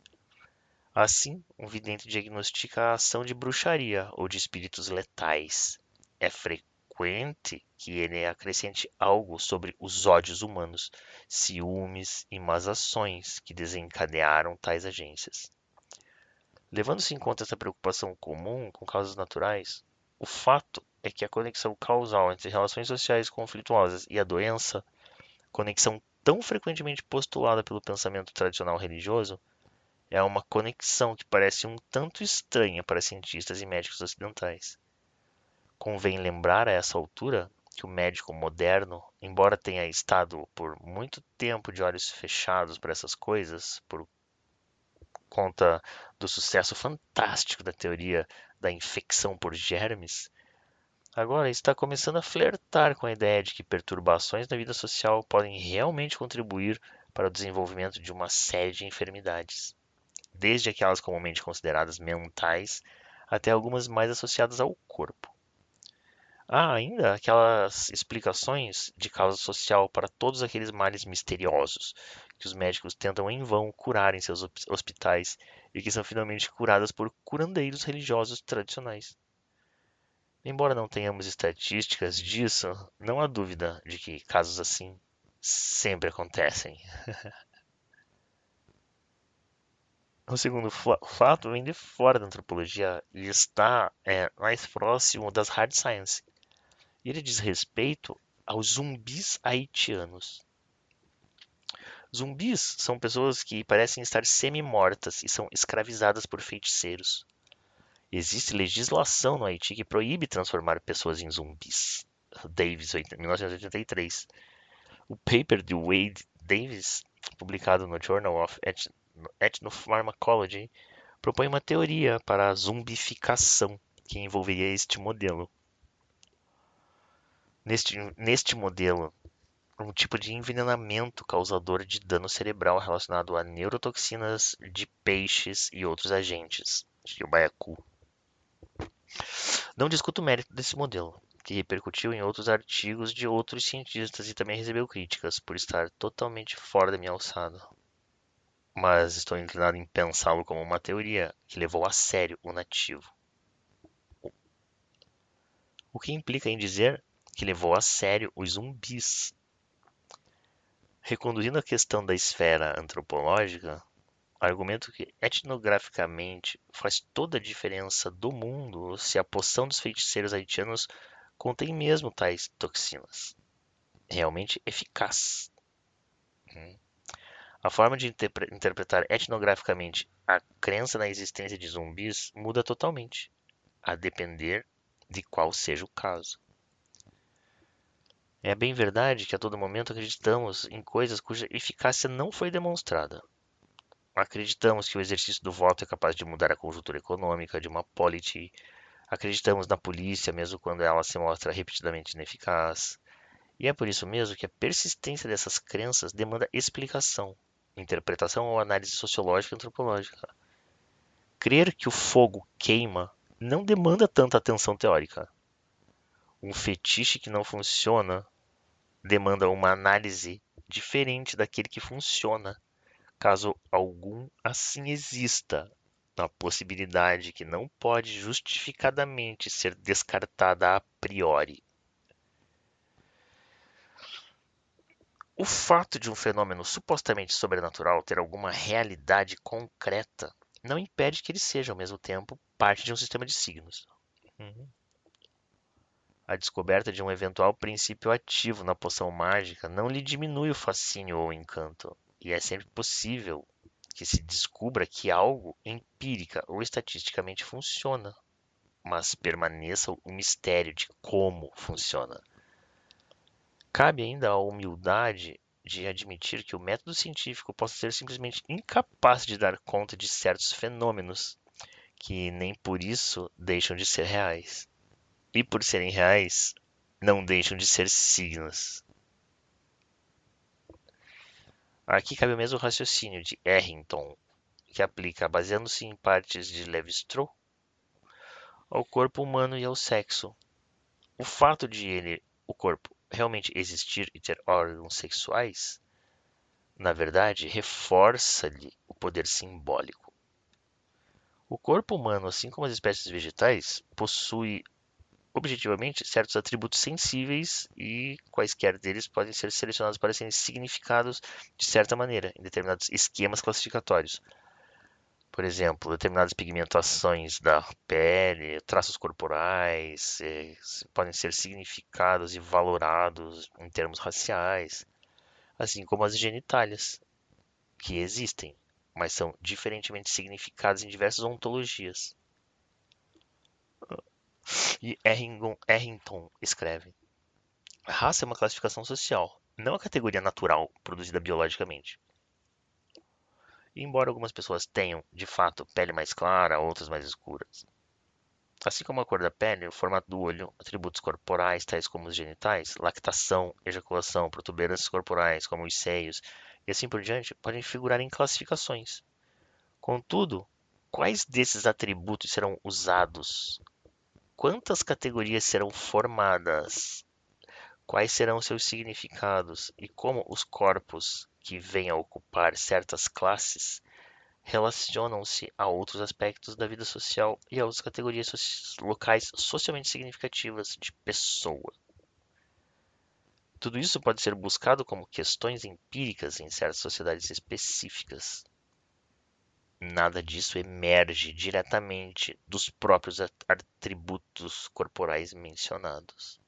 Assim, um vidente diagnostica a ação de bruxaria ou de espíritos letais. É frequente que ele acrescente algo sobre os ódios humanos, ciúmes e más ações que desencadearam tais agências. Levando-se em conta essa preocupação comum com causas naturais, o fato é que a conexão causal entre relações sociais conflituosas e a doença, conexão tão frequentemente postulada pelo pensamento tradicional religioso, é uma conexão que parece um tanto estranha para cientistas e médicos ocidentais. Convém lembrar a essa altura que o médico moderno, embora tenha estado por muito tempo de olhos fechados para essas coisas, por conta do sucesso fantástico da teoria da infecção por germes, agora está começando a flertar com a ideia de que perturbações na vida social podem realmente contribuir para o desenvolvimento de uma série de enfermidades, desde aquelas comumente consideradas mentais até algumas mais associadas ao corpo. Há ainda aquelas explicações de causa social para todos aqueles males misteriosos que os médicos tentam em vão curar em seus hospitais e que são finalmente curadas por curandeiros religiosos tradicionais. Embora não tenhamos estatísticas disso, não há dúvida de que casos assim sempre acontecem. o segundo fato vem de fora da antropologia e está é, mais próximo das hard science. E ele diz respeito aos zumbis haitianos. Zumbis são pessoas que parecem estar semi-mortas e são escravizadas por feiticeiros. Existe legislação no Haiti que proíbe transformar pessoas em zumbis. Davis, 1983. O paper de Wade Davis, publicado no Journal of Ethnopharmacology, propõe uma teoria para a zumbificação que envolveria este modelo. Neste, neste modelo, um tipo de envenenamento causador de dano cerebral relacionado a neurotoxinas de peixes e outros agentes, de baiacu. Não discuto o mérito desse modelo, que repercutiu em outros artigos de outros cientistas e também recebeu críticas por estar totalmente fora da minha alçada. Mas estou inclinado em pensá-lo como uma teoria que levou a sério o nativo. O que implica em dizer que levou a sério os zumbis Reconduzindo a questão da esfera antropológica, argumento que etnograficamente faz toda a diferença do mundo se a poção dos feiticeiros haitianos contém mesmo tais toxinas. Realmente eficaz. Hum. A forma de interpretar etnograficamente a crença na existência de zumbis muda totalmente, a depender de qual seja o caso. É bem verdade que a todo momento acreditamos em coisas cuja eficácia não foi demonstrada. Acreditamos que o exercício do voto é capaz de mudar a conjuntura econômica de uma polity. Acreditamos na polícia, mesmo quando ela se mostra repetidamente ineficaz. E é por isso mesmo que a persistência dessas crenças demanda explicação, interpretação ou análise sociológica e antropológica. Crer que o fogo queima não demanda tanta atenção teórica. Um fetiche que não funciona demanda uma análise diferente daquele que funciona, caso algum assim exista, na possibilidade que não pode justificadamente ser descartada a priori. O fato de um fenômeno supostamente sobrenatural ter alguma realidade concreta não impede que ele seja, ao mesmo tempo, parte de um sistema de signos. Uhum a descoberta de um eventual princípio ativo na poção mágica não lhe diminui o fascínio ou o encanto, e é sempre possível que se descubra que algo empírica ou estatisticamente funciona, mas permaneça o mistério de como funciona. Cabe ainda a humildade de admitir que o método científico possa ser simplesmente incapaz de dar conta de certos fenômenos que nem por isso deixam de ser reais e por serem reais, não deixam de ser signos. Aqui cabe o mesmo raciocínio de Errington, que aplica, baseando-se em partes de Levi-Strauss, ao corpo humano e ao sexo. O fato de ele, o corpo, realmente existir e ter órgãos sexuais, na verdade, reforça-lhe o poder simbólico. O corpo humano, assim como as espécies vegetais, possui objetivamente certos atributos sensíveis e quaisquer deles podem ser selecionados para serem significados de certa maneira em determinados esquemas classificatórios. Por exemplo, determinadas pigmentações da pele, traços corporais, eh, podem ser significados e valorados em termos raciais, assim como as genitálias, que existem, mas são diferentemente significadas em diversas ontologias. E Errington escreve: A raça é uma classificação social, não a categoria natural produzida biologicamente. E embora algumas pessoas tenham, de fato, pele mais clara, outras mais escuras. Assim como a cor da pele, o formato do olho, atributos corporais, tais como os genitais, lactação, ejaculação, protuberâncias corporais, como os seios, e assim por diante, podem figurar em classificações. Contudo, quais desses atributos serão usados quantas categorias serão formadas, quais serão seus significados e como os corpos que vêm a ocupar certas classes relacionam-se a outros aspectos da vida social e a outras categorias locais socialmente significativas de pessoa. Tudo isso pode ser buscado como questões empíricas em certas sociedades específicas. Nada disso emerge diretamente dos próprios atributos corporais mencionados.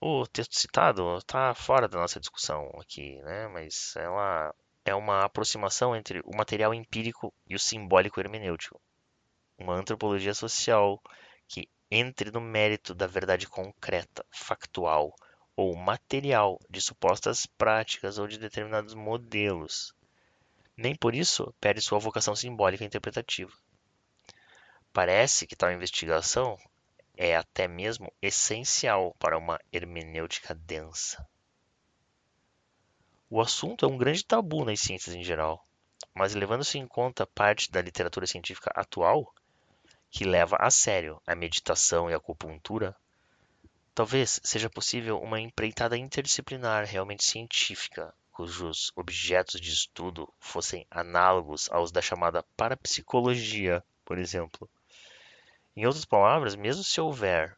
O texto citado está fora da nossa discussão aqui, né? mas ela é uma aproximação entre o material empírico e o simbólico hermenêutico uma antropologia social que entre no mérito da verdade concreta, factual ou material de supostas práticas ou de determinados modelos. Nem por isso perde sua vocação simbólica e interpretativa. Parece que tal investigação é até mesmo essencial para uma hermenêutica densa. O assunto é um grande tabu nas ciências em geral, mas levando-se em conta parte da literatura científica atual, que leva a sério a meditação e a acupuntura, talvez seja possível uma empreitada interdisciplinar realmente científica, cujos objetos de estudo fossem análogos aos da chamada parapsicologia, por exemplo. Em outras palavras, mesmo se houver,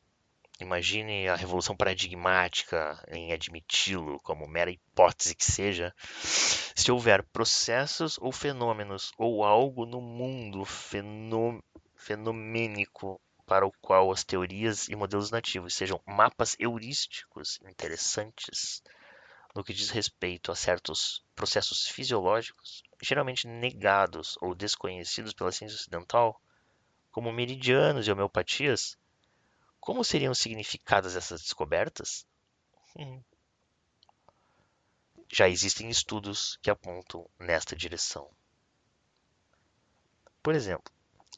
imagine a revolução paradigmática em admiti-lo como mera hipótese que seja, se houver processos ou fenômenos ou algo no mundo fenomênico para o qual as teorias e modelos nativos sejam mapas heurísticos interessantes no que diz respeito a certos processos fisiológicos, geralmente negados ou desconhecidos pela ciência ocidental, como meridianos e homeopatias, como seriam significadas essas descobertas? Hum. Já existem estudos que apontam nesta direção. Por exemplo,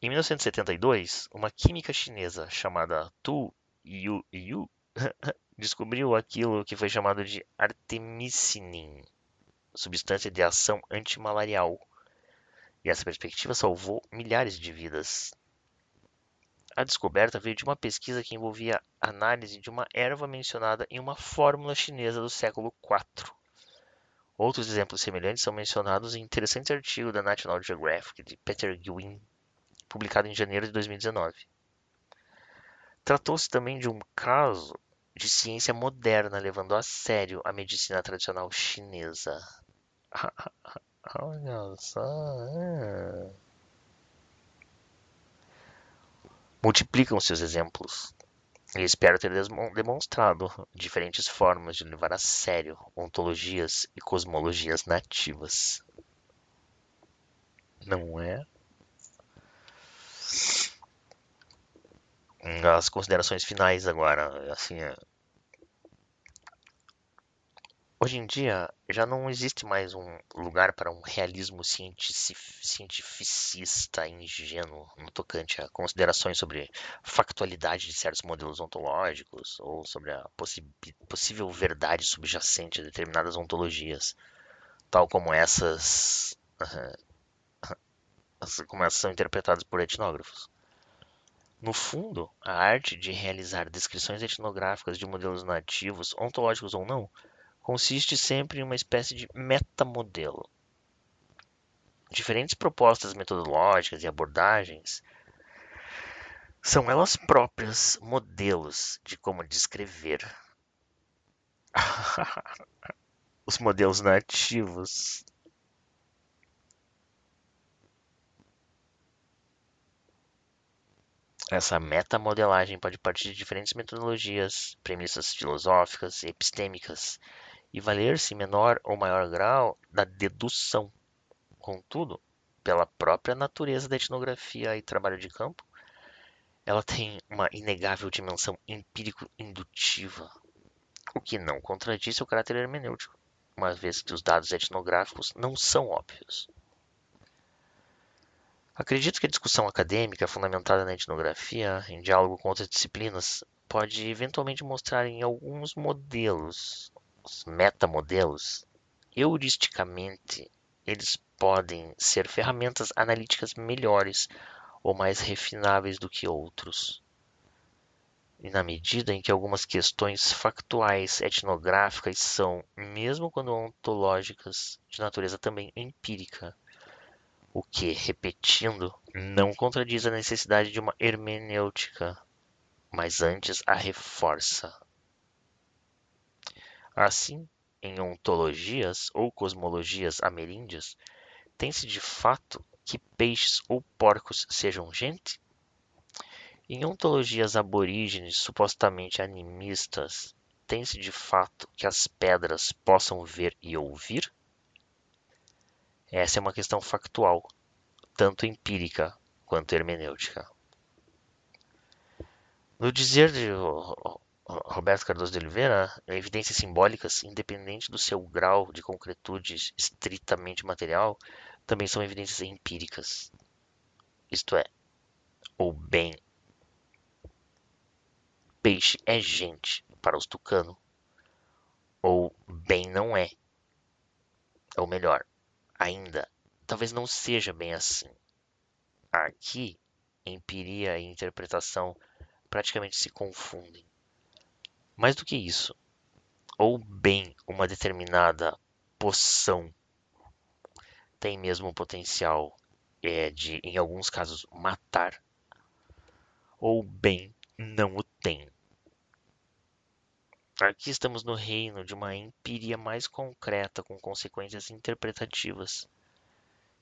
em 1972, uma química chinesa chamada Tu Yu Yu descobriu aquilo que foi chamado de artemisinin, substância de ação antimalarial. E essa perspectiva salvou milhares de vidas. A descoberta veio de uma pesquisa que envolvia análise de uma erva mencionada em uma fórmula chinesa do século IV. Outros exemplos semelhantes são mencionados em interessante artigo da National Geographic de Peter Gwynne publicado em janeiro de 2019. Tratou-se também de um caso de ciência moderna levando a sério a medicina tradicional chinesa. Olha só. É. Multiplicam seus exemplos. E espero ter demonstrado diferentes formas de levar a sério ontologias e cosmologias nativas. Não é? As considerações finais agora, assim, é... hoje em dia já não existe mais um lugar para um realismo cientificista ingênuo no tocante a considerações sobre factualidade de certos modelos ontológicos ou sobre a possível verdade subjacente a determinadas ontologias, tal como essas, como essas são interpretadas por etnógrafos. No fundo, a arte de realizar descrições etnográficas de modelos nativos, ontológicos ou não, consiste sempre em uma espécie de metamodelo. Diferentes propostas metodológicas e abordagens são elas próprias modelos de como descrever. Os modelos nativos Essa metamodelagem pode partir de diferentes metodologias, premissas filosóficas e epistêmicas, e valer-se em menor ou maior grau da dedução. Contudo, pela própria natureza da etnografia e trabalho de campo, ela tem uma inegável dimensão empírico-indutiva, o que não contradiz seu caráter hermenêutico, uma vez que os dados etnográficos não são óbvios. Acredito que a discussão acadêmica fundamentada na etnografia, em diálogo com outras disciplinas, pode eventualmente mostrar em alguns modelos, os metamodelos, heuristicamente, eles podem ser ferramentas analíticas melhores ou mais refináveis do que outros. e na medida em que algumas questões factuais etnográficas são, mesmo quando ontológicas, de natureza também empírica, o que, repetindo, não contradiz a necessidade de uma hermenêutica, mas antes a reforça. Assim, em ontologias ou cosmologias ameríndias, tem-se de fato que peixes ou porcos sejam gente? Em ontologias aborígenes supostamente animistas, tem-se de fato que as pedras possam ver e ouvir? Essa é uma questão factual, tanto empírica quanto hermenêutica. No dizer de Roberto Cardoso de Oliveira, evidências simbólicas, independente do seu grau de concretude estritamente material, também são evidências empíricas. Isto é, ou bem, peixe é gente para os tucano, ou bem não é. Ou melhor, ainda, talvez não seja bem assim. Aqui, empiria e interpretação praticamente se confundem. Mais do que isso, ou bem uma determinada poção tem mesmo o potencial é, de, em alguns casos, matar, ou bem não o tem. Aqui estamos no reino de uma empiria mais concreta com consequências interpretativas.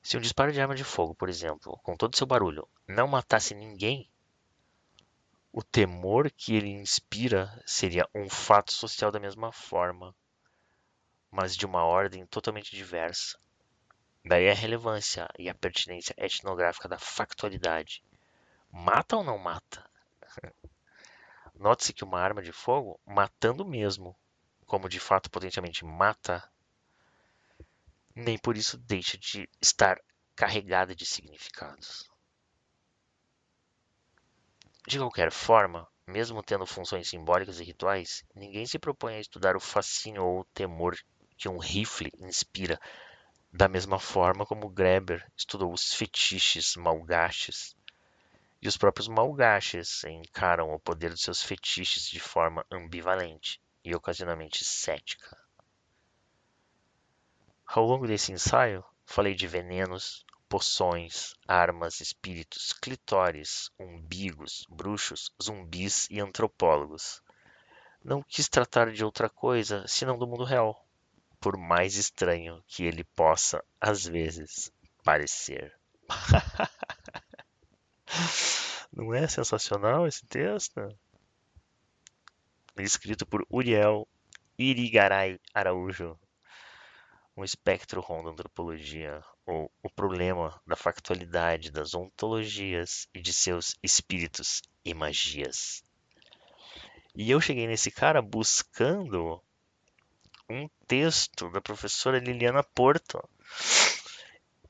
Se um disparo de arma de fogo, por exemplo, com todo seu barulho, não matasse ninguém, o temor que ele inspira seria um fato social da mesma forma, mas de uma ordem totalmente diversa. Daí a relevância e a pertinência etnográfica da factualidade. Mata ou não mata? Note-se que uma arma de fogo, matando mesmo, como de fato potencialmente mata, nem por isso deixa de estar carregada de significados. De qualquer forma, mesmo tendo funções simbólicas e rituais, ninguém se propõe a estudar o fascínio ou o temor que um rifle inspira da mesma forma como Greber estudou os fetiches malgaches. E os próprios malgaches encaram o poder dos seus fetiches de forma ambivalente e ocasionalmente cética. Ao longo desse ensaio, falei de venenos, poções, armas, espíritos, clitóris, umbigos, bruxos, zumbis e antropólogos. Não quis tratar de outra coisa senão do mundo real por mais estranho que ele possa, às vezes, parecer. Não é sensacional esse texto? Escrito por Uriel Irigaray Araújo. Um espectro ronda antropologia, ou o problema da factualidade das ontologias e de seus espíritos e magias. E eu cheguei nesse cara buscando um texto da professora Liliana Porto.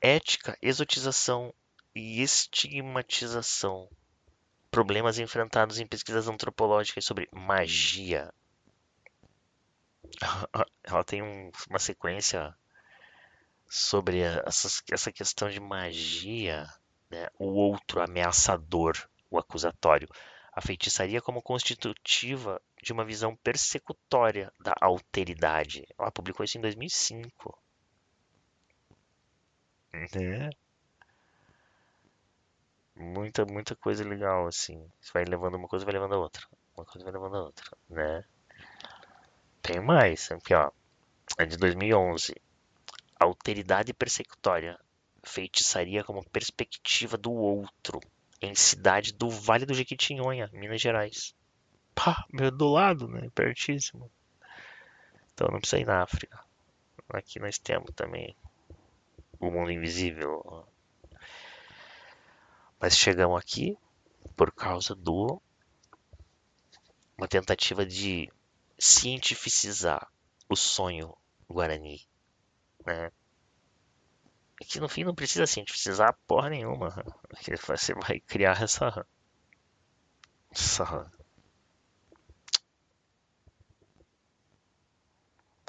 Ética, exotização e estigmatização. Problemas enfrentados em pesquisas antropológicas sobre magia. Ela tem um, uma sequência sobre essa, essa questão de magia, né? o outro ameaçador, o acusatório. A feitiçaria como constitutiva de uma visão persecutória da alteridade. Ela publicou isso em 2005. Né? Muita, muita coisa legal, assim. Você vai levando uma coisa, vai levando a outra. Uma coisa vai levando a outra, né? Tem mais, aqui ó. É de 2011. Alteridade persecutória. Feitiçaria como perspectiva do outro. Em cidade do Vale do Jequitinhonha, Minas Gerais pá, meu do lado, né? Pertíssimo. Então não precisa ir na África. Aqui nós temos também o mundo invisível. Mas chegamos aqui por causa do uma tentativa de cientificizar o sonho guarani, né? Que no fim não precisa cientificizar porra nenhuma. Você vai criar essa, essa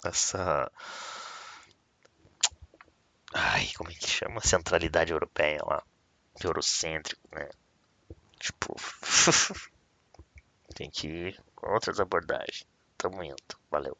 essa. Ai, como é que chama? Centralidade europeia lá. Eurocêntrico, né? Tipo. Tem que ir com outras abordagens. Tamo indo. Valeu.